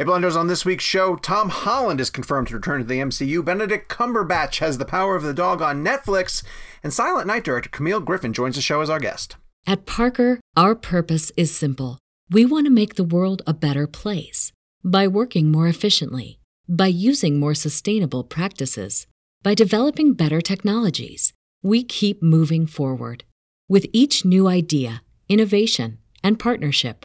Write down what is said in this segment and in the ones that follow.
Hey, Blenders, on this week's show, Tom Holland is confirmed to return to the MCU. Benedict Cumberbatch has The Power of the Dog on Netflix. And Silent Night director Camille Griffin joins the show as our guest. At Parker, our purpose is simple. We want to make the world a better place by working more efficiently, by using more sustainable practices, by developing better technologies. We keep moving forward. With each new idea, innovation, and partnership,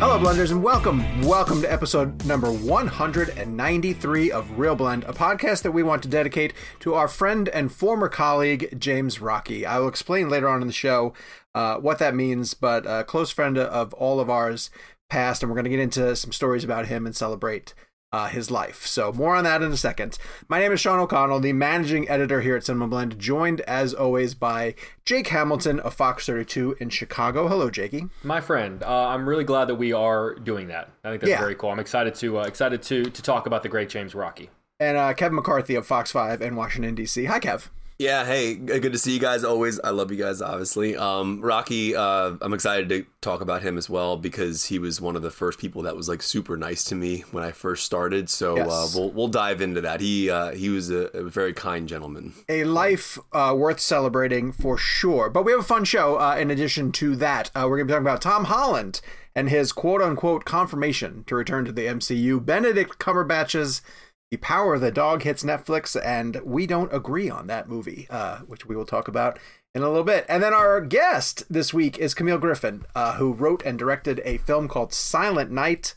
Hello, Blenders, and welcome. Welcome to episode number 193 of Real Blend, a podcast that we want to dedicate to our friend and former colleague, James Rocky. I will explain later on in the show uh, what that means, but a close friend of all of ours passed, and we're going to get into some stories about him and celebrate uh, his life. So more on that in a second. My name is Sean O'Connell, the managing editor here at Cinema Blend, joined as always by Jake Hamilton of Fox 32 in Chicago. Hello, Jakey. My friend, uh, I'm really glad that we are doing that. I think that's Yeah. very cool. I'm excited to uh, excited to to talk about the great James Rocky. And uh, Kevin McCarthy of Fox 5 in Washington, D.C. Hi, Kev. Yeah, hey, good to see you guys always. I love you guys, obviously. Um, Rocky, uh, I'm excited to talk about him as well because he was one of the first people that was like super nice to me when I first started. So uh, we'll we'll dive into that. He uh, he was a, a very kind gentleman. a life uh, worth celebrating for sure. But we have a fun show uh, in addition to that. Uh, we're going to be talking about Tom Holland and his quote unquote confirmation to return to the MCU. Benedict Cumberbatch's The Power of the Dog hits Netflix, and we don't agree on that movie, uh, which we will talk about in a little bit. And then our guest this week is Camille Griffin, uh, who wrote and directed a film called Silent Night.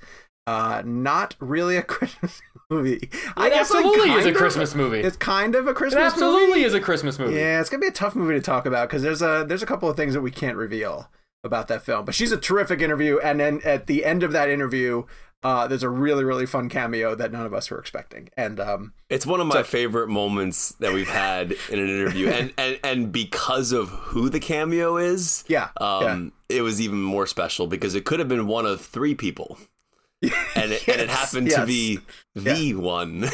Uh, not really a Christmas movie. I It like, absolutely is kind a Christmas movie. It's kind of a It Christmas movie. absolutely is a Christmas movie. Yeah, it's gonna be a tough movie to talk about because there's a there's a couple of things that we can't reveal about that film. But she's a terrific interview, and then at the end of that interview, uh, there's a really really fun cameo that none of us were expecting. And um, It's one of my favorite moments that we've had in an interview, and and and because of who the cameo is, Yeah, um, it was even more special because it could have been one of three people, and it, and it Yes, happened to be the one.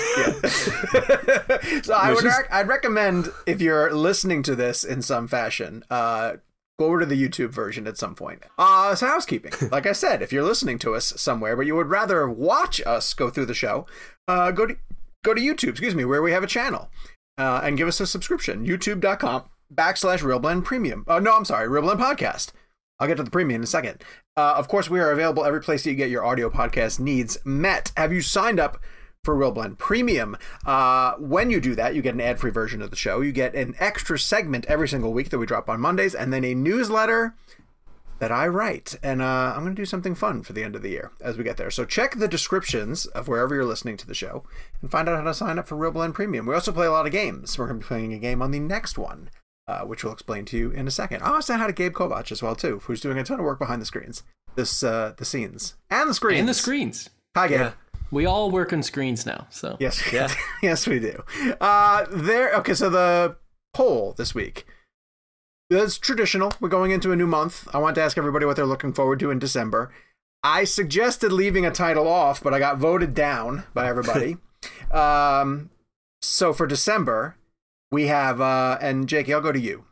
so I would is- rec- I'd recommend if you're listening to this in some fashion, uh, go over to the YouTube version at some point. Uh, it's housekeeping. Like I said, if you're listening to us somewhere, but you would rather watch us go through the show, uh, go to go to YouTube. Excuse me, where we have a channel, uh, and give us a subscription. YouTube.com backslash Real Blend Premium. Oh no, I'm sorry, Real Blend Podcast. I'll get to the premium in a second. Uh, of course, we are available every place that you get your audio podcast needs met. Have you signed up for Real Blend Premium? Uh, when you do that, you get an ad free version of the show. You get an extra segment every single week that we drop on Mondays, and then a newsletter that I write. And uh, I'm going to do something fun for the end of the year as we get there. So check the descriptions of wherever you're listening to the show and find out how to sign up for Real Blend Premium. We also play a lot of games. We're going to be playing a game on the next one uh, which we'll explain to you in a second. I also had a Gabe Kovach as well too, who's doing a ton of work behind the screens, this uh, the scenes and the screens and the screens. Hi, Gabe. Yeah. We all work on screens now, so Yes, Yeah. yes, we do. Uh, there. Okay, so the poll this week. It's traditional. We're going into a new month. I want to ask everybody what they're looking forward to in December. I suggested leaving a title off, but I got voted down by everybody. um, so for December, we have uh, and Jakey, I'll go to you.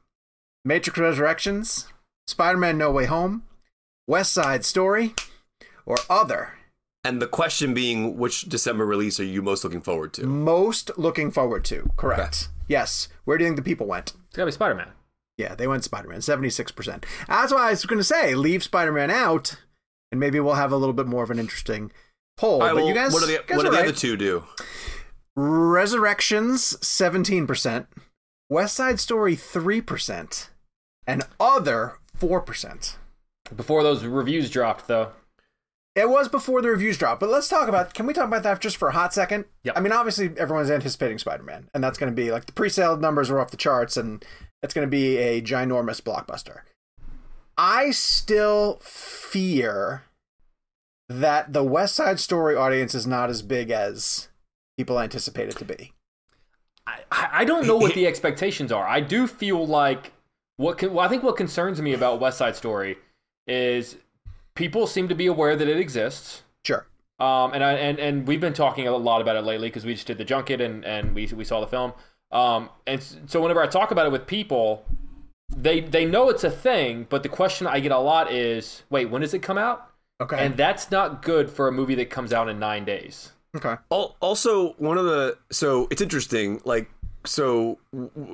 Matrix Resurrections, Spider-Man: No Way Home, West Side Story, or other. And the question being, which December release are you most looking forward to? Most looking forward to. Correct. Yes. Where do you think the people went? It's gotta be Spider Man. Yeah, they went Spider Man, 76%. That's why I was going to say, leave Spider Man out, and maybe we'll have a little bit more of an interesting poll. All right, but well, you guys, what do the, guys what do are the right. other two do? Resurrections, 17%. West Side Story, 3%. And other, 4%. Before those reviews dropped, though. It was before the reviews dropped, but let's talk about. Can we talk about that just for a hot second? Yep. I mean, obviously, everyone's anticipating Spider Man, and that's going to be like the pre sale numbers are off the charts, and it's going to be a ginormous blockbuster. I still fear that the West Side Story audience is not as big as people anticipate it to be. I, I don't know what the expectations are. I do feel like what con- well, I think what concerns me about West Side Story is people seem to be aware that it exists. Sure. Um, and I and and we've been talking a lot about it lately because we just did the junket and and we we saw the film. Um, and so whenever I talk about it with people, they they know it's a thing, but the question I get a lot is, wait, when does it come out? Okay. And that's not good for a movie that comes out in nine days. okay. Also, one of the so it's interesting. Like, so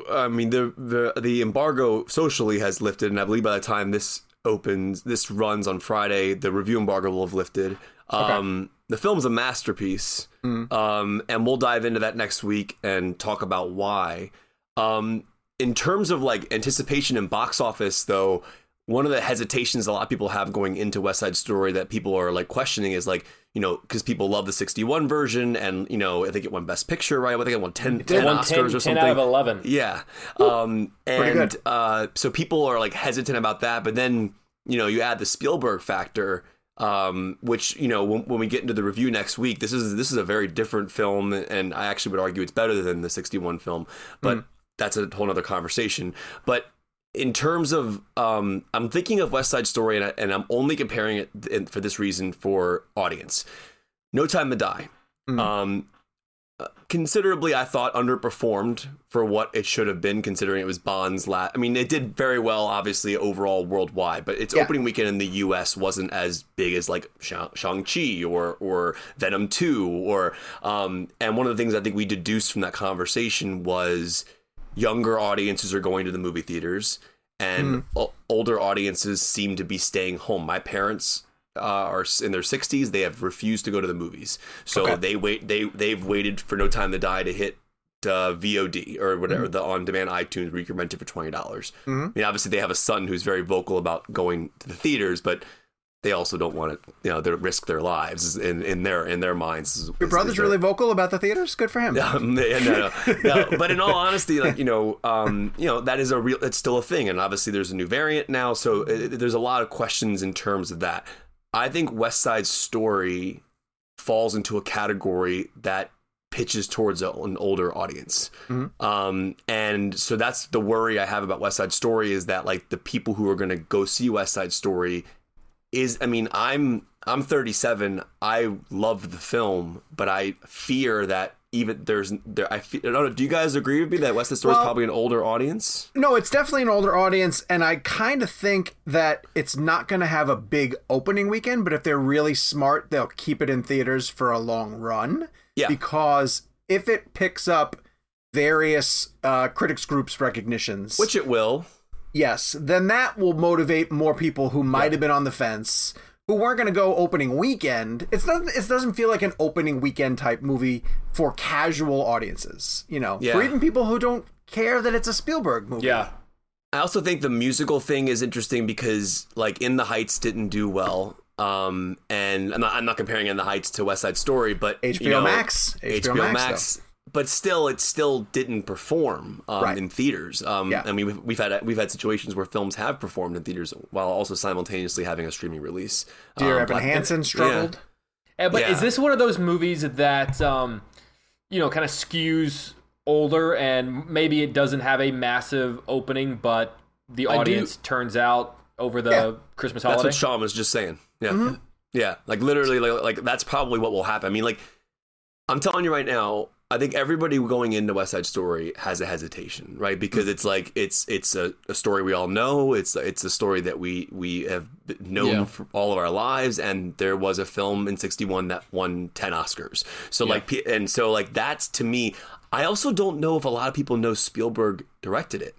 I mean, the the the embargo socially has lifted, and I believe by the time this opens, this runs on Friday, the review embargo will have lifted. Um, The film's a masterpiece, um, and we'll dive into that next week and talk about why. Um, in terms of like anticipation and box office, though, one of the hesitations a lot of people have going into West Side Story that people are like questioning is like, you know, because people love the 61 version and, you know, I think it won Best Picture, right? I think it won 10, 10 It won Oscars 10, or 10 something. out of 11. Yeah. Um, and uh, so people are like hesitant about that. But then, you know, you add the Spielberg factor, um, which, you know, when, when we get into the review next week, this is this is a very different film. And I actually would argue it's better than the 61 film. But that's a whole other conversation. But in terms of, um, I'm thinking of West Side Story, and, I, and I'm only comparing it for this reason for audience. No Time to Die. Um, uh, considerably, I thought underperformed for what it should have been, considering it was Bond's last. I mean, it did very well, obviously, overall worldwide, but its Yeah. opening weekend in the U.S. wasn't as big as like Shang Chi or or Venom Two, or um. And one of the things I think we deduced from that conversation was younger audiences are going to the movie theaters, and o- older audiences seem to be staying home. My parents uh, are in their 60s they have refused to go to the movies so Okay. they wait they they've waited for no time to die to hit uh, VOD or whatever the on-demand iTunes where you can rent it for twenty dollars. I mean, obviously they have a son who's very vocal about going to the theaters, but they also don't want to, you know, they risk their lives in, in their in their minds. Your brother's really vocal about the theaters. Good for him. um, no, no, no. But in all honesty, like you know, um, you know that is a real. It's still a thing, and obviously there's a new variant now, so it, there's a lot of questions in terms of that. I think West Side Story falls into a category that pitches towards an older audience, um, and so that's the worry I have about West Side Story is that like the people who are going to go see West Side Story is I mean I'm I'm 37 I loved the film but I fear that even there's there I, feel, I don't know do you guys agree with me that West Side Story is probably an older audience No, it's definitely an older audience, and I kind of think that it's not going to have a big opening weekend, but if they're really smart, they'll keep it in theaters for a long run. Yeah. Because if it picks up various uh, critics groups recognitions, which it will yes, then that will motivate more people who might have been on the fence. Who weren't going to go opening weekend? It's not. It doesn't feel like an opening weekend type movie for casual audiences. You know, Yeah. for even people who don't care that it's a Spielberg movie. Yeah. I also think the musical thing is interesting because like In the Heights didn't do well. Um, and I'm not, I'm not comparing In the Heights to West Side Story, but HBO you know, Max. HBO, HBO Max, Max, but still, it still didn't perform um, Right. in theaters. Um, Yeah. I mean, we've, we've had we've had situations where films have performed in theaters while also simultaneously having a streaming release. Dear Um, Evan Black- Hansen struggled. Uh, But Yeah. is this one of those movies that um, you know kind of skews older and maybe it doesn't have a massive opening, but the audience turns out over the Yeah. Christmas holiday? That's what Sean was just saying. Yeah, Mm-hmm. yeah, like literally, like, like that's probably what will happen. I mean, like I'm telling you right now, I think everybody going into West Side Story has a hesitation, right? Because mm. it's like it's it's a, a story we all know. It's it's a story that we we have known Yeah. for all of our lives, and there was a film in '61 that won ten Oscars. So like, and so like that's to me. I also don't know if a lot of people know Spielberg directed it.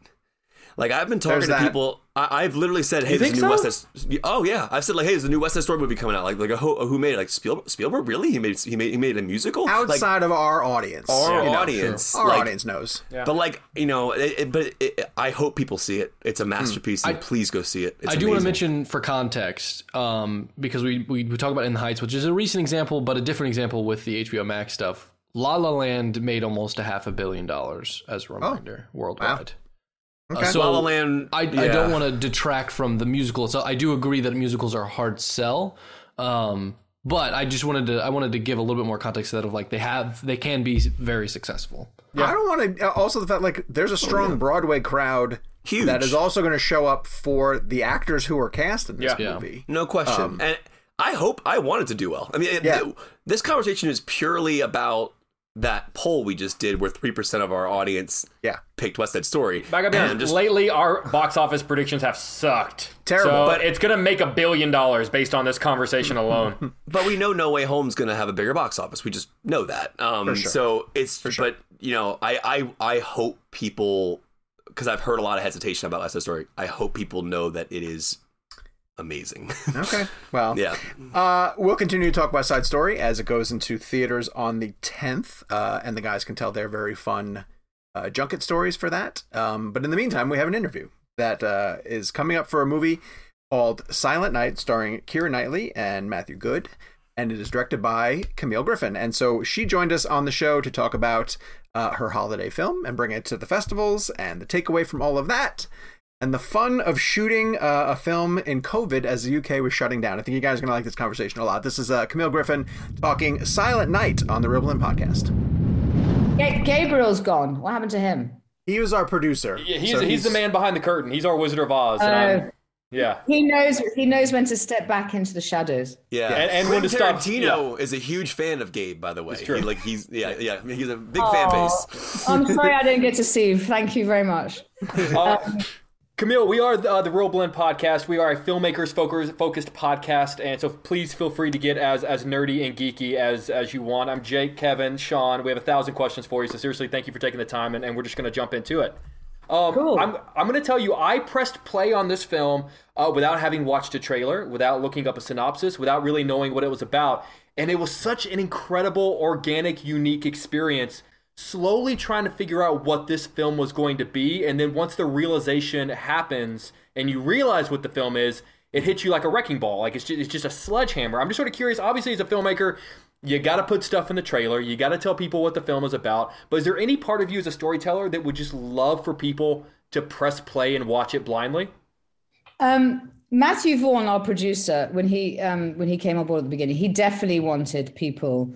Like I've been talking There's to that. people. I, I've literally said, "Hey, You there's a new so? West Side." Oh yeah, I've said like, "Hey, there's a new West Side Story movie coming out." Like, like who, who made it? Like Spielberg? Spielberg? Really? He made he made he made a musical? Like, Outside of our audience, our you know, audience, our like, audience knows. But like you know, it, it- but it, I hope people see it. It's a masterpiece, and please go see it. It's I do want to mention for context, um, because we, we we talk about In the Heights, which is a recent example, but a different example with the HBO Max stuff. La La Land made almost a half a billion dollars as a reminder worldwide. Okay. Uh, so La La Land. I, I don't want to detract from the musical itself. I do agree that musicals are a hard sell, um, but I just wanted to I wanted to give a little bit more context to that of like they have they can be very successful. Yeah. I don't want to. Also, the fact like there's a strong Broadway crowd Huge. that is also going to show up for the actors who are cast in this Yeah. Yeah. movie. No question. and I hope I wanted to do well. I mean, it- Yeah. th- this conversation is purely about that poll we just did, where three percent of our audience Yeah, picked West Side Story. Back up here. And just Lately, our box office predictions have sucked. Terrible. So But- it's gonna make a billion dollars based on this conversation alone. But we know No Way Home's going to have a bigger box office. We just know that. Um, sure. So it's, sure. but you know, I, I, I hope people, because I've heard a lot of hesitation about West Side Story. I hope people know that it is amazing. okay. Well, yeah. Uh, we'll continue to talk West Side Story as it goes into theaters on the 10th, uh, and the guys can tell their very fun uh, junket stories for that. Um, but in the meantime, we have an interview that uh, is coming up for a movie called Silent Night, starring Keira Knightley and Matthew Goode, and it is directed by Camille Griffin. And so she joined us on the show to talk about uh, her holiday film and bring it to the festivals and the takeaway from all of that and the fun of shooting uh, a film in COVID as the UK was shutting down. I think you guys are going to like this conversation a lot. This is uh, Camille Griffin talking Silent Night on the Real Blend podcast. Ga- Gabriel's gone. What happened to him? He was our producer. Yeah, he's, so he's the man behind the curtain. He's our Wizard of Oz. and Oh. yeah. He knows. He knows when to step back into the shadows. Yeah, and- and when Quentin to stop- Tarantino is a huge fan of Gabe, by the way. true. He, like he's yeah yeah he's a big fan base. I'm sorry I didn't get to see. you. Thank you very much. Uh, Camille, we are the, uh, the Real Blend podcast. We are a filmmakers focused, focused podcast, and so please feel free to get as as nerdy and geeky as as you want. I'm Jake, Kevin, Sean. We have a thousand questions for you, so seriously, thank you for taking the time, and, and we're just going to jump into it. Um, Cool. I'm, I'm going to tell you, I pressed play on this film uh, without having watched a trailer, without looking up a synopsis, without really knowing what it was about. And it was such an incredible, organic, unique experience. Slowly trying to figure out what this film was going to be. And then once the realization happens and you realize what the film is, it hits you like a wrecking ball. Like it's just, it's just a sledgehammer. I'm just sort of curious. Obviously, as a filmmaker, you got to put stuff in the trailer. You got to tell people what the film is about. But is there any part of you as a storyteller that would just love for people to press play and watch it blindly? Um, Matthew Vaughn, our producer, when he um, when he came on board at the beginning, he definitely wanted people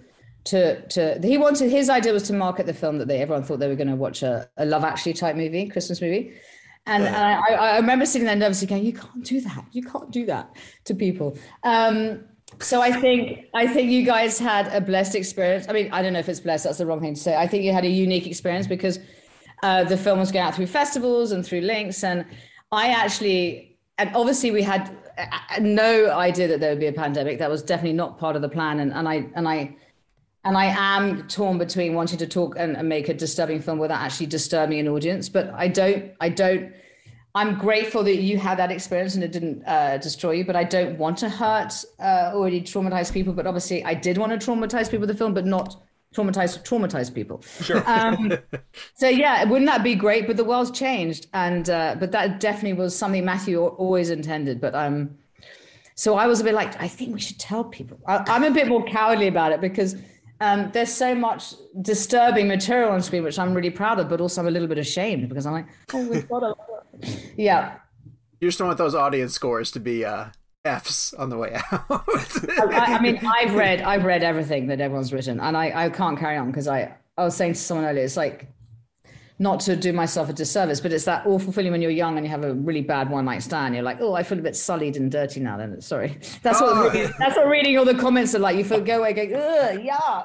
to to. He wanted his idea was to market the film that they everyone thought they were going to watch a, a Love Actually type movie, Christmas movie. And, and I, I remember sitting there nervously going, "You can't do that. You can't do that to people." Um, so I think I think you guys had a blessed experience. I mean, I don't know if it's blessed. That's the wrong thing to say. I think you had a unique experience because uh, the film was going out through festivals and through links, and I actually, and obviously we had uh, no idea that there would be a pandemic. That was definitely not part of the plan, and and I and I. And I am torn between wanting to talk and, and make a disturbing film without actually disturbing an audience. But I don't, I don't, I'm grateful that you had that experience and it didn't uh, destroy you, but I don't want to hurt uh, already traumatized people. But obviously, I did want to traumatize people with the film, but not traumatize traumatized people. Sure. Um, so yeah, wouldn't that be great? But the world's changed, and uh, but that definitely was something Matthew always intended. But um, so I was a bit like, I think we should tell people. I, I'm a bit more cowardly about it because. Um, there's so much disturbing material on screen, which I'm really proud of, but also I'm a little bit ashamed because I'm like, oh, we've got to. Yeah, You just don't want those audience scores to be uh, Fs on the way out. I, I mean, I've read, I've read everything that everyone's written, and I, I can't carry on because I, I was saying to someone earlier, it's like not to do myself a disservice, but it's that awful feeling when you're young and you have a really bad one night stand. You're like, oh, I feel a bit sullied and dirty now. Then sorry, that's what Oh. reading, that's what reading all the comments are like. You feel go away, go, ugh, yeah,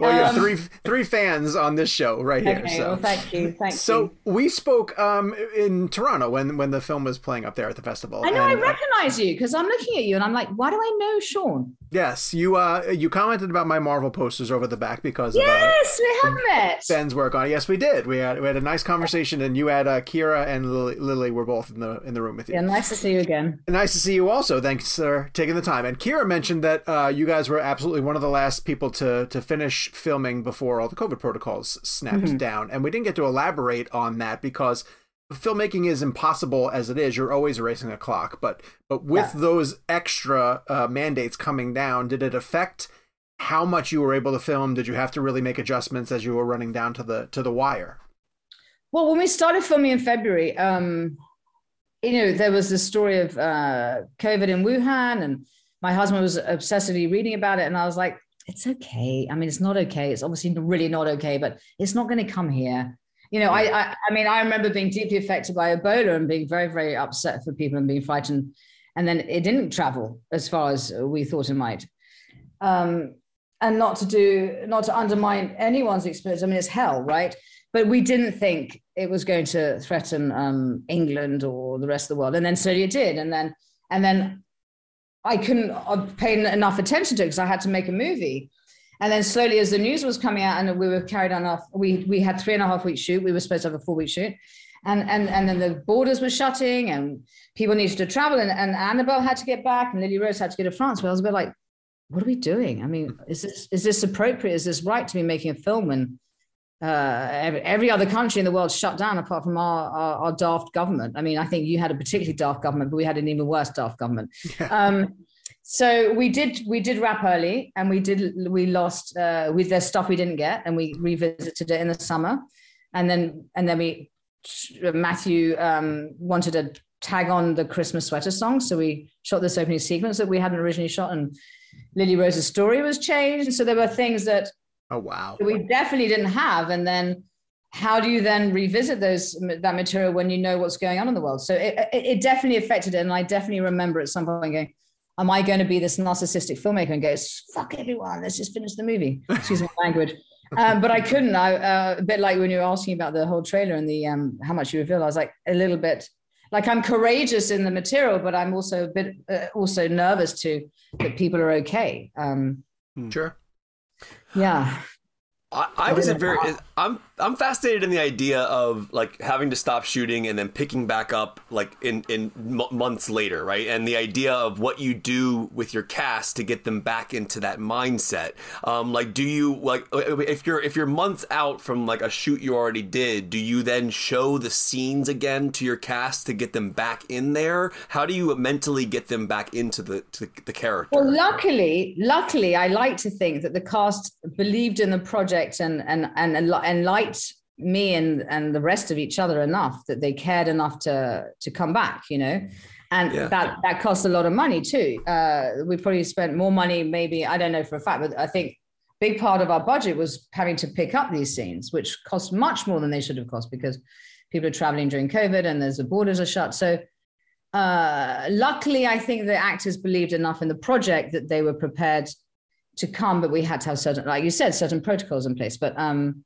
well, you have three three fans on this show right here. Okay, so. well, thank you, thank So you. we spoke um, in Toronto when when the film was playing up there at the festival. I know I and, uh, recognize you because I'm looking at you and I'm like, why do I know Sean? yes, you uh, you commented about my Marvel posters over the back because of uh, Yes, have met. Ben's work on it. Yes, we did. We had we had a nice conversation, and you had uh, Keira and Lily, Lily were both in the in the room with you. Yeah, nice to see you again. Nice to see you also. Thanks for taking the time. And Keira mentioned that uh, you guys were absolutely one of the last people to to finish filming before all the COVID protocols snapped down. And we didn't get to elaborate on that because filmmaking is impossible as it is. You're always racing a clock. But but with those extra uh, mandates coming down, did it affect how much you were able to film? Did you have to really make adjustments as you were running down to the to the wire? Well, when we started filming in February, um, you know, there was the story of uh, COVID in Wuhan, and my husband was obsessively reading about it, and I was like, "It's okay. I mean, it's not okay. It's obviously really not okay, but it's not going to come here." You know, I, I, I mean, I remember being deeply affected by Ebola and being very, very upset for people and being frightened, and then it didn't travel as far as we thought it might. Um, and not to do, not to undermine anyone's experience. I mean, it's hell, right? but we didn't think it was going to threaten um, England or the rest of the world, and then slowly it did, and then and then I couldn't uh, pay enough attention to it because I had to make a movie, and then slowly as the news was coming out and we were carried on off, we we had three and a half week shoot. We were supposed to have a four week shoot, and and and then the borders were shutting and people needed to travel, and, and Annabelle had to get back, and Lily Rose had to go to France. Well, I was a bit like, what are we doing? I mean, is this is this appropriate? Is this right to be making a film when uh, every, every other country in the world shut down apart from our, our, our daft government. I mean, I think you had a particularly daft government, but we had an even worse daft government. Um, so we did we did wrap early, and we did we lost uh, with their stuff we didn't get, and we revisited it in the summer, and then and then we Matthew um, wanted to tag on the Christmas sweater song, so we shot this opening sequence that we hadn't originally shot, and Lily Rose's story was changed, and so there were things that Oh wow! we definitely didn't have. And then how do you then revisit those that material when you know what's going on in the world? So it, it, it definitely affected it. And i definitely remember at some point going am i going to be this narcissistic filmmaker? And go fuck everyone. Let's just finish the movie. Excuse my language. Um, but i couldn't. I uh, a bit like when you were asking about the whole trailer and the um, how much you reveal i was like a little bit like i'm courageous in the material but i'm also a bit uh, also nervous too that people are okay. Um, Sure. yeah. I, I was a very I'm I'm fascinated in the idea of like having to stop shooting and then picking back up like in in m- months later, right? And the idea of what you do with your cast to get them back into that mindset. Um, like, do you like if you're if you're months out from like a shoot you already did, do you then show the scenes again to your cast to get them back in there? How do you mentally get them back into the the character? Well, luckily, luckily, I like to think that the cast believed in the project and and and and liked me and and the rest of each other enough that they cared enough to to come back. You know, and Yeah. that that costs a lot of money too. Uh, we probably spent more money, maybe I don't know for a fact, but I think big part of our budget was having to pick up these scenes, which cost much more than they should have cost because people are traveling during COVID and there's the borders are shut. So uh, luckily, I think the actors believed enough in the project that they were prepared to come, but we had to have certain, like you said, certain protocols in place. But um,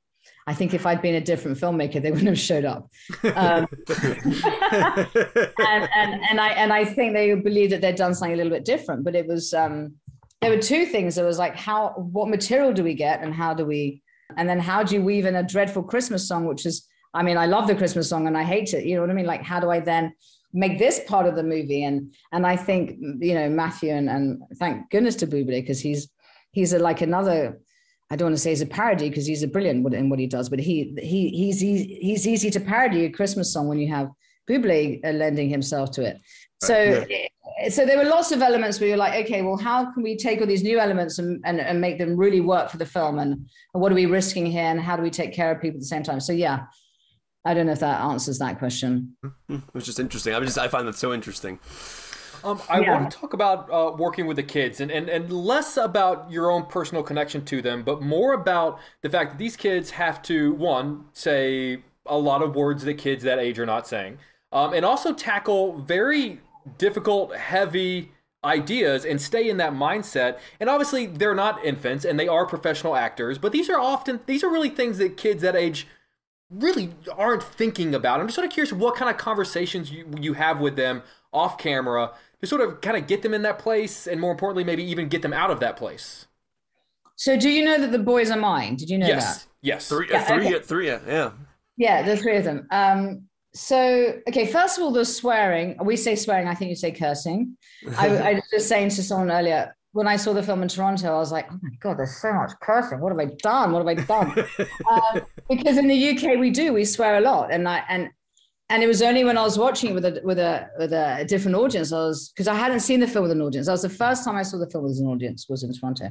I think if I'd been a different filmmaker, they wouldn't have showed up. Um, and, and and I and I think they believed that they'd done something a little bit different. But it was um, there were two things. There was like how what material do we get, and how do we, and then how do you weave in a dreadful Christmas song, which is, I mean, I love the Christmas song and I hate it. You know what I mean? Like, how do I then make this part of the movie? And and I think you know Matthew and and thank goodness to Bublé because he's he's a, like another. I don't want to say he's a parody because he's a brilliant in what he does, but he he he's easy, he's easy to parody a Christmas song when you have Bublé uh, lending himself to it. So so there were lots of elements where you're like, okay, well, how can we take all these new elements and, and, and make them really work for the film? And, and what are we risking here? And how do we take care of people at the same time? So yeah, I don't know if that answers that question. It's just interesting. I just I find that so interesting. Um, I Yeah. want to talk about uh, working with the kids and, and, and less about your own personal connection to them, but more about the fact that these kids have to, one, say a lot of words that kids that age are not saying, um, and also tackle very difficult, heavy ideas and stay in that mindset. And obviously, they're not infants and they are professional actors, but these are often, these are really things that kids that age really aren't thinking about. I'm just sort of curious what kind of conversations you, you have with them off camera to sort of kind of get them in that place and more importantly, maybe even get them out of that place. So, do you know that the boys are mine? Did you know yes. that? Yes. Three, Yeah, three, okay. three, yeah. Yeah, the three of them. Um, so, okay, first of all, the swearing. We say swearing. I think you say cursing. I, I was just saying to someone earlier when I saw the film in Toronto, I was like, oh my god, there's so much cursing. What have I done? What have I done? um, because in the UK we do we swear a lot, and I and and it was only when I was watching it with a with a with a different audience. I was because I hadn't seen the film with an audience. That was the first time I saw the film with an audience was in Toronto,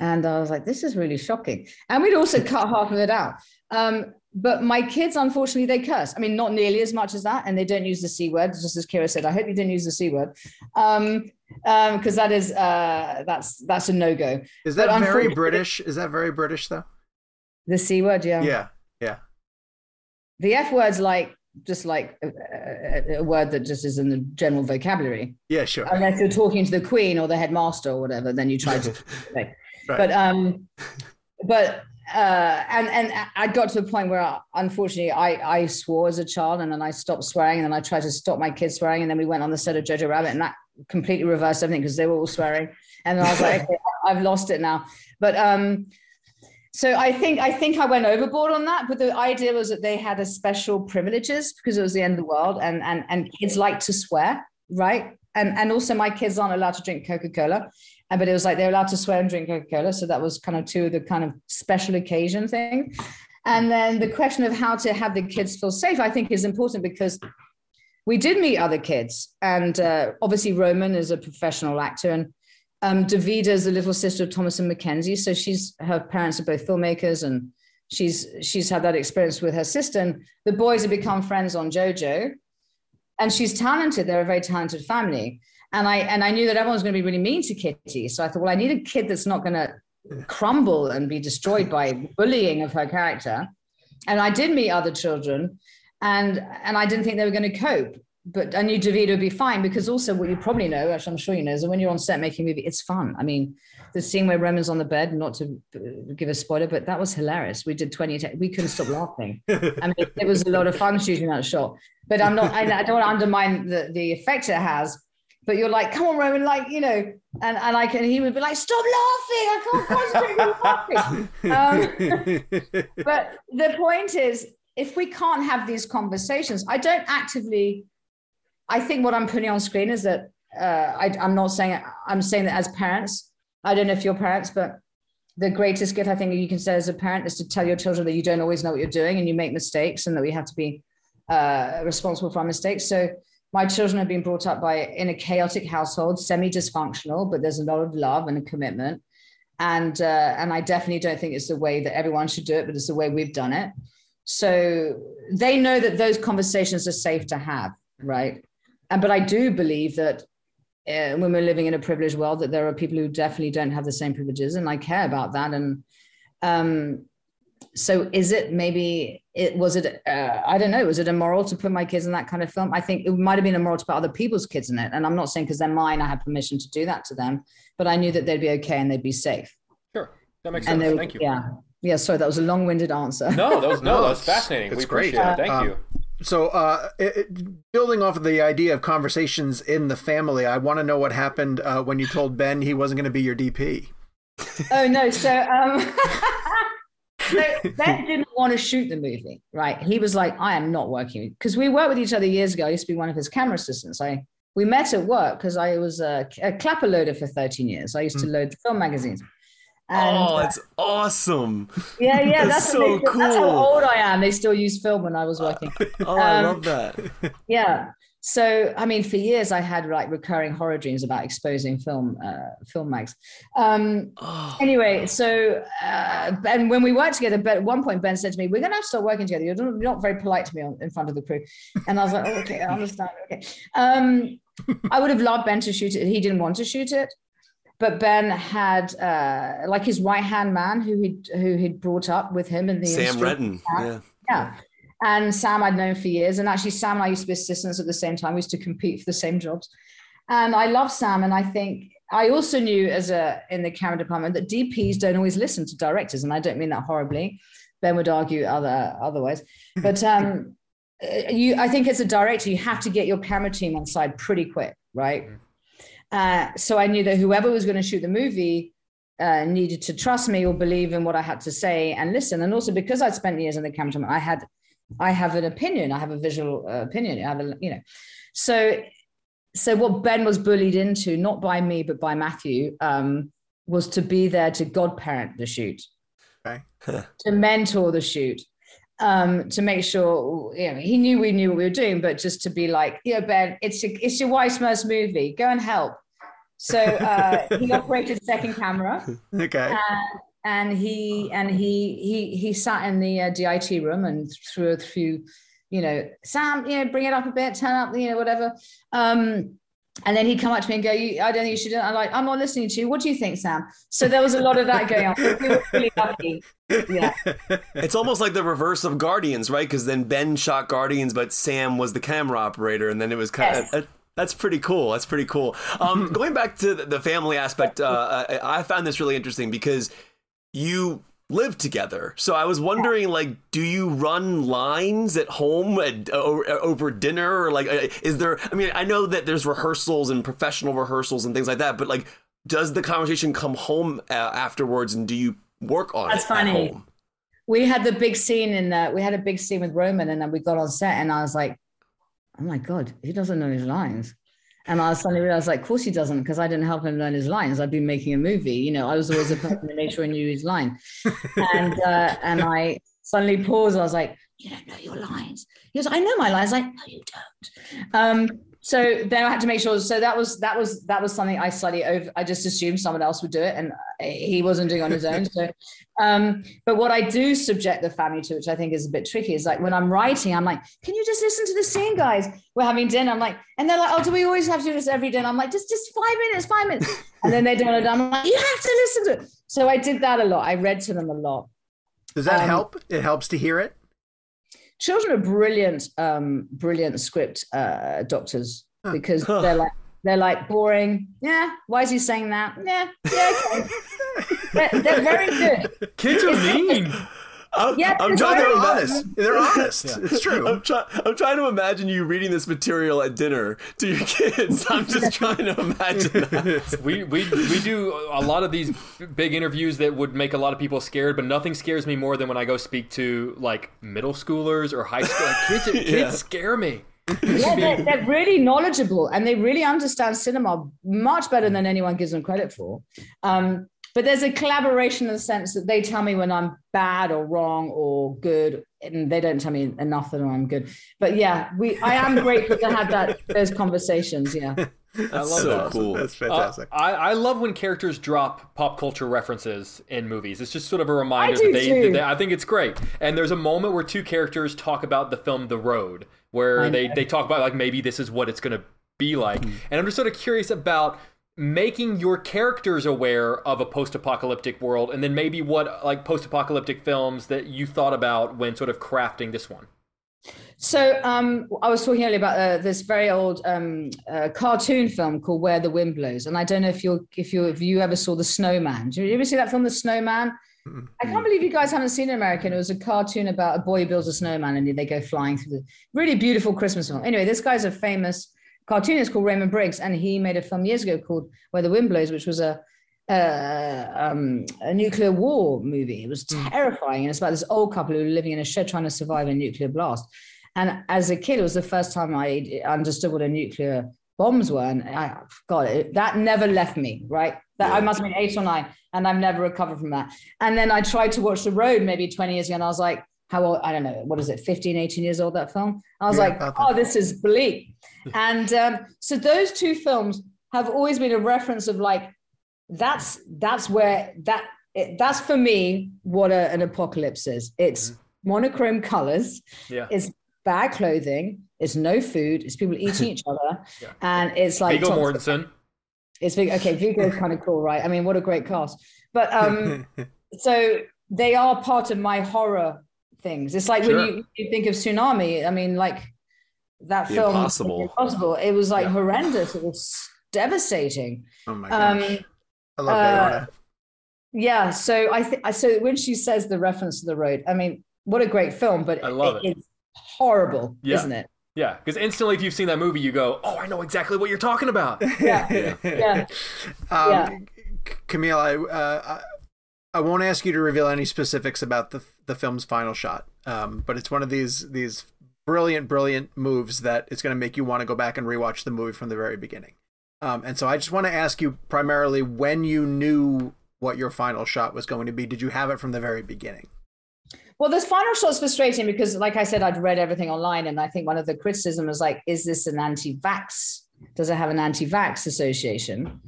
and I was like, this is really shocking. And we'd also cut half of it out. Um, but my kids, unfortunately, they curse. I mean, not nearly as much as that, and they don't use the c word. Just as Keira said, I hope you didn't use the c word, um, because that is uh, that's that's a no go. Is that But very British? Is that very British though? The c word, yeah. Yeah, yeah. The f word's like just like a, a, word that just is in the general vocabulary. Yeah, sure. unless you're talking to the queen or the headmaster or whatever then you try to Right. but um but uh and and i got to a point where I, unfortunately i i swore as a child and then i stopped swearing and then i tried to stop my kids swearing and then we went on the set of jojo rabbit and that completely reversed everything because they were all swearing and then i was like okay, i've lost it now but um so I think I think I went overboard on that, but the idea was that they had a special privileges because it was the end of the world, and and and kids like to swear, right? And and also my kids aren't allowed to drink Coca Cola, but it was like they're allowed to swear and drink Coca Cola, so that was kind of two of the kind of special occasion thing. And then the question of how to have the kids feel safe, I think, is important because we did meet other kids, and uh, obviously Roman is a professional actor, and um, Davida is the little sister of Thomasin McKenzie. So she's her parents are both filmmakers, and she's she's had that experience with her sister. And the boys have become friends on JoJo, and she's talented. They're a very talented family. And I and I knew that everyone was going to be really mean to Kitty. So I thought, well, I need a kid that's not going to crumble and be destroyed by bullying of her character. And I did meet other children, and and I didn't think they were going to cope but I knew David would be fine because also what you probably know, actually I'm sure you know, is that when you're on set making a movie, it's fun. I mean, the scene where Roman's on the bed, not to uh, give a spoiler, but that was hilarious. We did 20, ta- we couldn't stop laughing. I mean, it was a lot of fun shooting that shot. But I'm not, I, I don't want to undermine the, the effect it has. But you're like, come on, Roman, like, you know, and, and I can, he would be like, stop laughing. I can't concentrate on laughing. Um, but the point is, if we can't have these conversations, I don't actively. I think what I'm putting on screen is that uh, I, I'm not saying I'm saying that as parents. I don't know if you're parents, but the greatest gift I think you can say as a parent is to tell your children that you don't always know what you're doing and you make mistakes and that we have to be uh, responsible for our mistakes. So my children have been brought up by in a chaotic household, semi-dysfunctional, but there's a lot of love and a commitment. And uh, and I definitely don't think it's the way that everyone should do it, but it's the way we've done it. So they know that those conversations are safe to have, right? And but I do believe that uh, when we're living in a privileged world, that there are people who definitely don't have the same privileges, and I care about that. And um, so, is it maybe it was it? Uh, I don't know. Was it immoral to put my kids in that kind of film? I think it might have been immoral to put other people's kids in it. And I'm not saying because they're mine, I have permission to do that to them. But I knew that they'd be okay and they'd be safe. Sure. That makes And sense. they, Thank you. Yeah, yeah. Sorry, that was a long-winded answer. No, that was no, No, that was fascinating. it's we great. appreciate it. Thank Um, you. So, uh, it, it- building off of the idea of conversations in the family, I want to know what happened uh, when you told Ben he wasn't going to be your DP. oh no so um so ben didn't want to shoot the movie right? He was like i am not working because we worked with each other years ago. I used to be one of his camera assistants. I we met at work because i was a, a clapper loader for 13 years. I used to load film magazines and, oh, uh, awesome. yeah yeah that's that's, so they- that's how old i am they still use film when i was working Oh, I Um, love that. yeah so I mean, for years I had like recurring horror dreams about exposing film uh, film mags. Um, oh. Anyway, so uh, and when we worked together, but at one point Ben said to me, "We're going to have to start working together. You're not very polite to me on, in front of the crew," and I was like, oh, "Okay, I understand." Okay, um, I would have loved Ben to shoot it. He didn't want to shoot it, but Ben had uh, like his right hand man who he who he'd brought up with him in the Sam Renton. Yeah. Yeah. And Sam I'd known for years. And actually, Sam and I used to be assistants at the same time. We used to compete for the same jobs. And I love Sam. And I think I also knew as a in the camera department that DPs don't always listen to directors. And I don't mean that horribly. Ben would argue other otherwise. But um, you I think as a director, you have to get your camera team on side pretty quick, right? Mm-hmm. Uh, so I knew that whoever was going to shoot the movie uh, needed to trust me or believe in what I had to say and listen. And also because I'd spent years in the camera, I had I have an opinion. I have a visual uh, opinion. I have a, you know, so so what Ben was bullied into, not by me but by Matthew, um, was to be there to godparent the shoot, okay. to mentor the shoot, um, to make sure you know he knew we knew what we were doing, but just to be like, yeah, Ben, it's your, it's your wife's first movie. Go and help. So uh, he operated second camera. Okay and he and he he he sat in the uh, DIT room and threw a few, you know, Sam, you know, bring it up a bit, turn up, you know, whatever. Um, and then he'd come up to me and go, I don't think you should. I'm like, I'm not listening to you. What do you think, Sam? So there was a lot of that going on. We were really lucky. Yeah. It's almost like the reverse of Guardians, right? Because then Ben shot Guardians, but Sam was the camera operator, and then it was kind yes. of. That's pretty cool. That's pretty cool. Um, going back to the family aspect, uh, I, I found this really interesting because you live together. So I was wondering, like, do you run lines at home at, uh, over dinner, or like, uh, is there? I mean, I know that there's rehearsals and professional rehearsals and things like that, but like, does the conversation come home uh, afterwards, and do you work on That's it funny. at home? We had the big scene in the, we had a big scene with Roman, and then we got on set, and I was like, oh my god, he doesn't know his lines. And I suddenly realized, like, of course he doesn't, because I didn't help him learn his lines. I'd been making a movie, you know. I was always a person to make sure he knew his line. And uh, and I suddenly paused. I was like, "You don't know your lines." He goes, "I know my lines." Like, "No, you don't." Um, so then I had to make sure. So that was that was that was something I slightly over. I just assumed someone else would do it, and he wasn't doing on his own. So, um, but what I do subject the family to, which I think is a bit tricky, is like when I'm writing, I'm like, "Can you just listen to the scene, guys? We're having dinner." I'm like, and they're like, "Oh, do we always have to do this every dinner?" I'm like, "Just just five minutes, five minutes," and then they don't. I'm like, "You have to listen to it." So I did that a lot. I read to them a lot. Does that um, help? It helps to hear it children are brilliant, um, brilliant script uh, doctors because huh. they're like they're like boring. Yeah, why is he saying that? Yeah, yeah. Okay. they're, they're, very good. Kids are mean. I'm, yeah, I'm trying to honest. They're honest. Yeah. It's true. I'm, try, I'm trying to imagine you reading this material at dinner to your kids. I'm just trying to imagine that. We, we, we do a lot of these big interviews that would make a lot of people scared, but nothing scares me more than when I go speak to like middle schoolers or high school. Like, kids kids yeah. scare me. yeah, they're, they're, really knowledgeable and they really understand cinema much better than anyone gives them credit for. Um, but there's a collaboration in the sense that they tell me when I'm bad or wrong or good, and they don't tell me enough that I'm good. But yeah, we I am grateful to have that those conversations. Yeah. That's I love so that. cool. That's fantastic. Uh, I, I love when characters drop pop culture references in movies. It's just sort of a reminder that they, that they, I think it's great. And there's a moment where two characters talk about the film The Road, where they, they talk about like maybe this is what it's going to be like. Mm-hmm. And I'm just sort of curious about making your characters aware of a post-apocalyptic world and then maybe what like post-apocalyptic films that you thought about when sort of crafting this one so um, I was talking earlier about uh, this very old um, uh, cartoon film called Where the Wind Blows, and I don't know if you if you if you ever saw The Snowman. Did you ever see that film, The Snowman? Mm-hmm. I can't believe you guys haven't seen it American. It was a cartoon about a boy who builds a snowman and they go flying through the really beautiful Christmas film. Anyway, this guy's a famous cartoonist called Raymond Briggs, and he made a film years ago called Where the Wind Blows, which was a um, a nuclear war movie. It was hmm. terrifying, and it's about this old couple who were living in a shed trying to survive a nuclear blast. And as a kid, it was the first time I understood what a nuclear bombs were, and I God, it, that never left me. Right, that yeah. I must have been eight or nine, and I've never recovered from that. And then I tried to watch The Road maybe twenty years ago, and I was like, how old, I don't know, what is it, 15, 18 years old, that film? I was Yeah, like, about that. oh, this is bleak. and um, so those two films have always been a reference of like, that's that's where that it, that's for me what a, an apocalypse is. It's monochrome colors, Yeah. it's bad clothing, it's no food, it's people eating each other, yeah. and it's like Viggo Mortensen. it's Viggo. Okay, Viggo is kind of cool, right? I mean, what a great cast. But um, so they are part of my horror things. It's like Sure. when you, you think of tsunami. I mean, like that The film, Impossible. Impossible. It was like Yeah. horrendous. It was devastating. oh my gosh. Um, I love uh, Bayona. yeah. So I think so when she says the reference to the road, I mean, what a great film, but I love it. it's horrible, Yeah. isn't it? Yeah, because instantly, if you've seen that movie, you go, "Oh, I know exactly what you're talking about." Yeah. Yeah. Um, Yeah. Camille, I, uh, I I won't ask you to reveal any specifics about the the film's final shot, um, but it's one of these these brilliant, brilliant moves that it's going to make you want to go back and rewatch the movie from the very beginning. Um, and so I just want to ask you primarily when you knew what your final shot was going to be. Did you have it from the very beginning? Well, this final shot's frustrating because, like I said, I'd read everything online, and I think one of the criticism was like, "Is this an anti-vax? Does it have an anti-vax association?"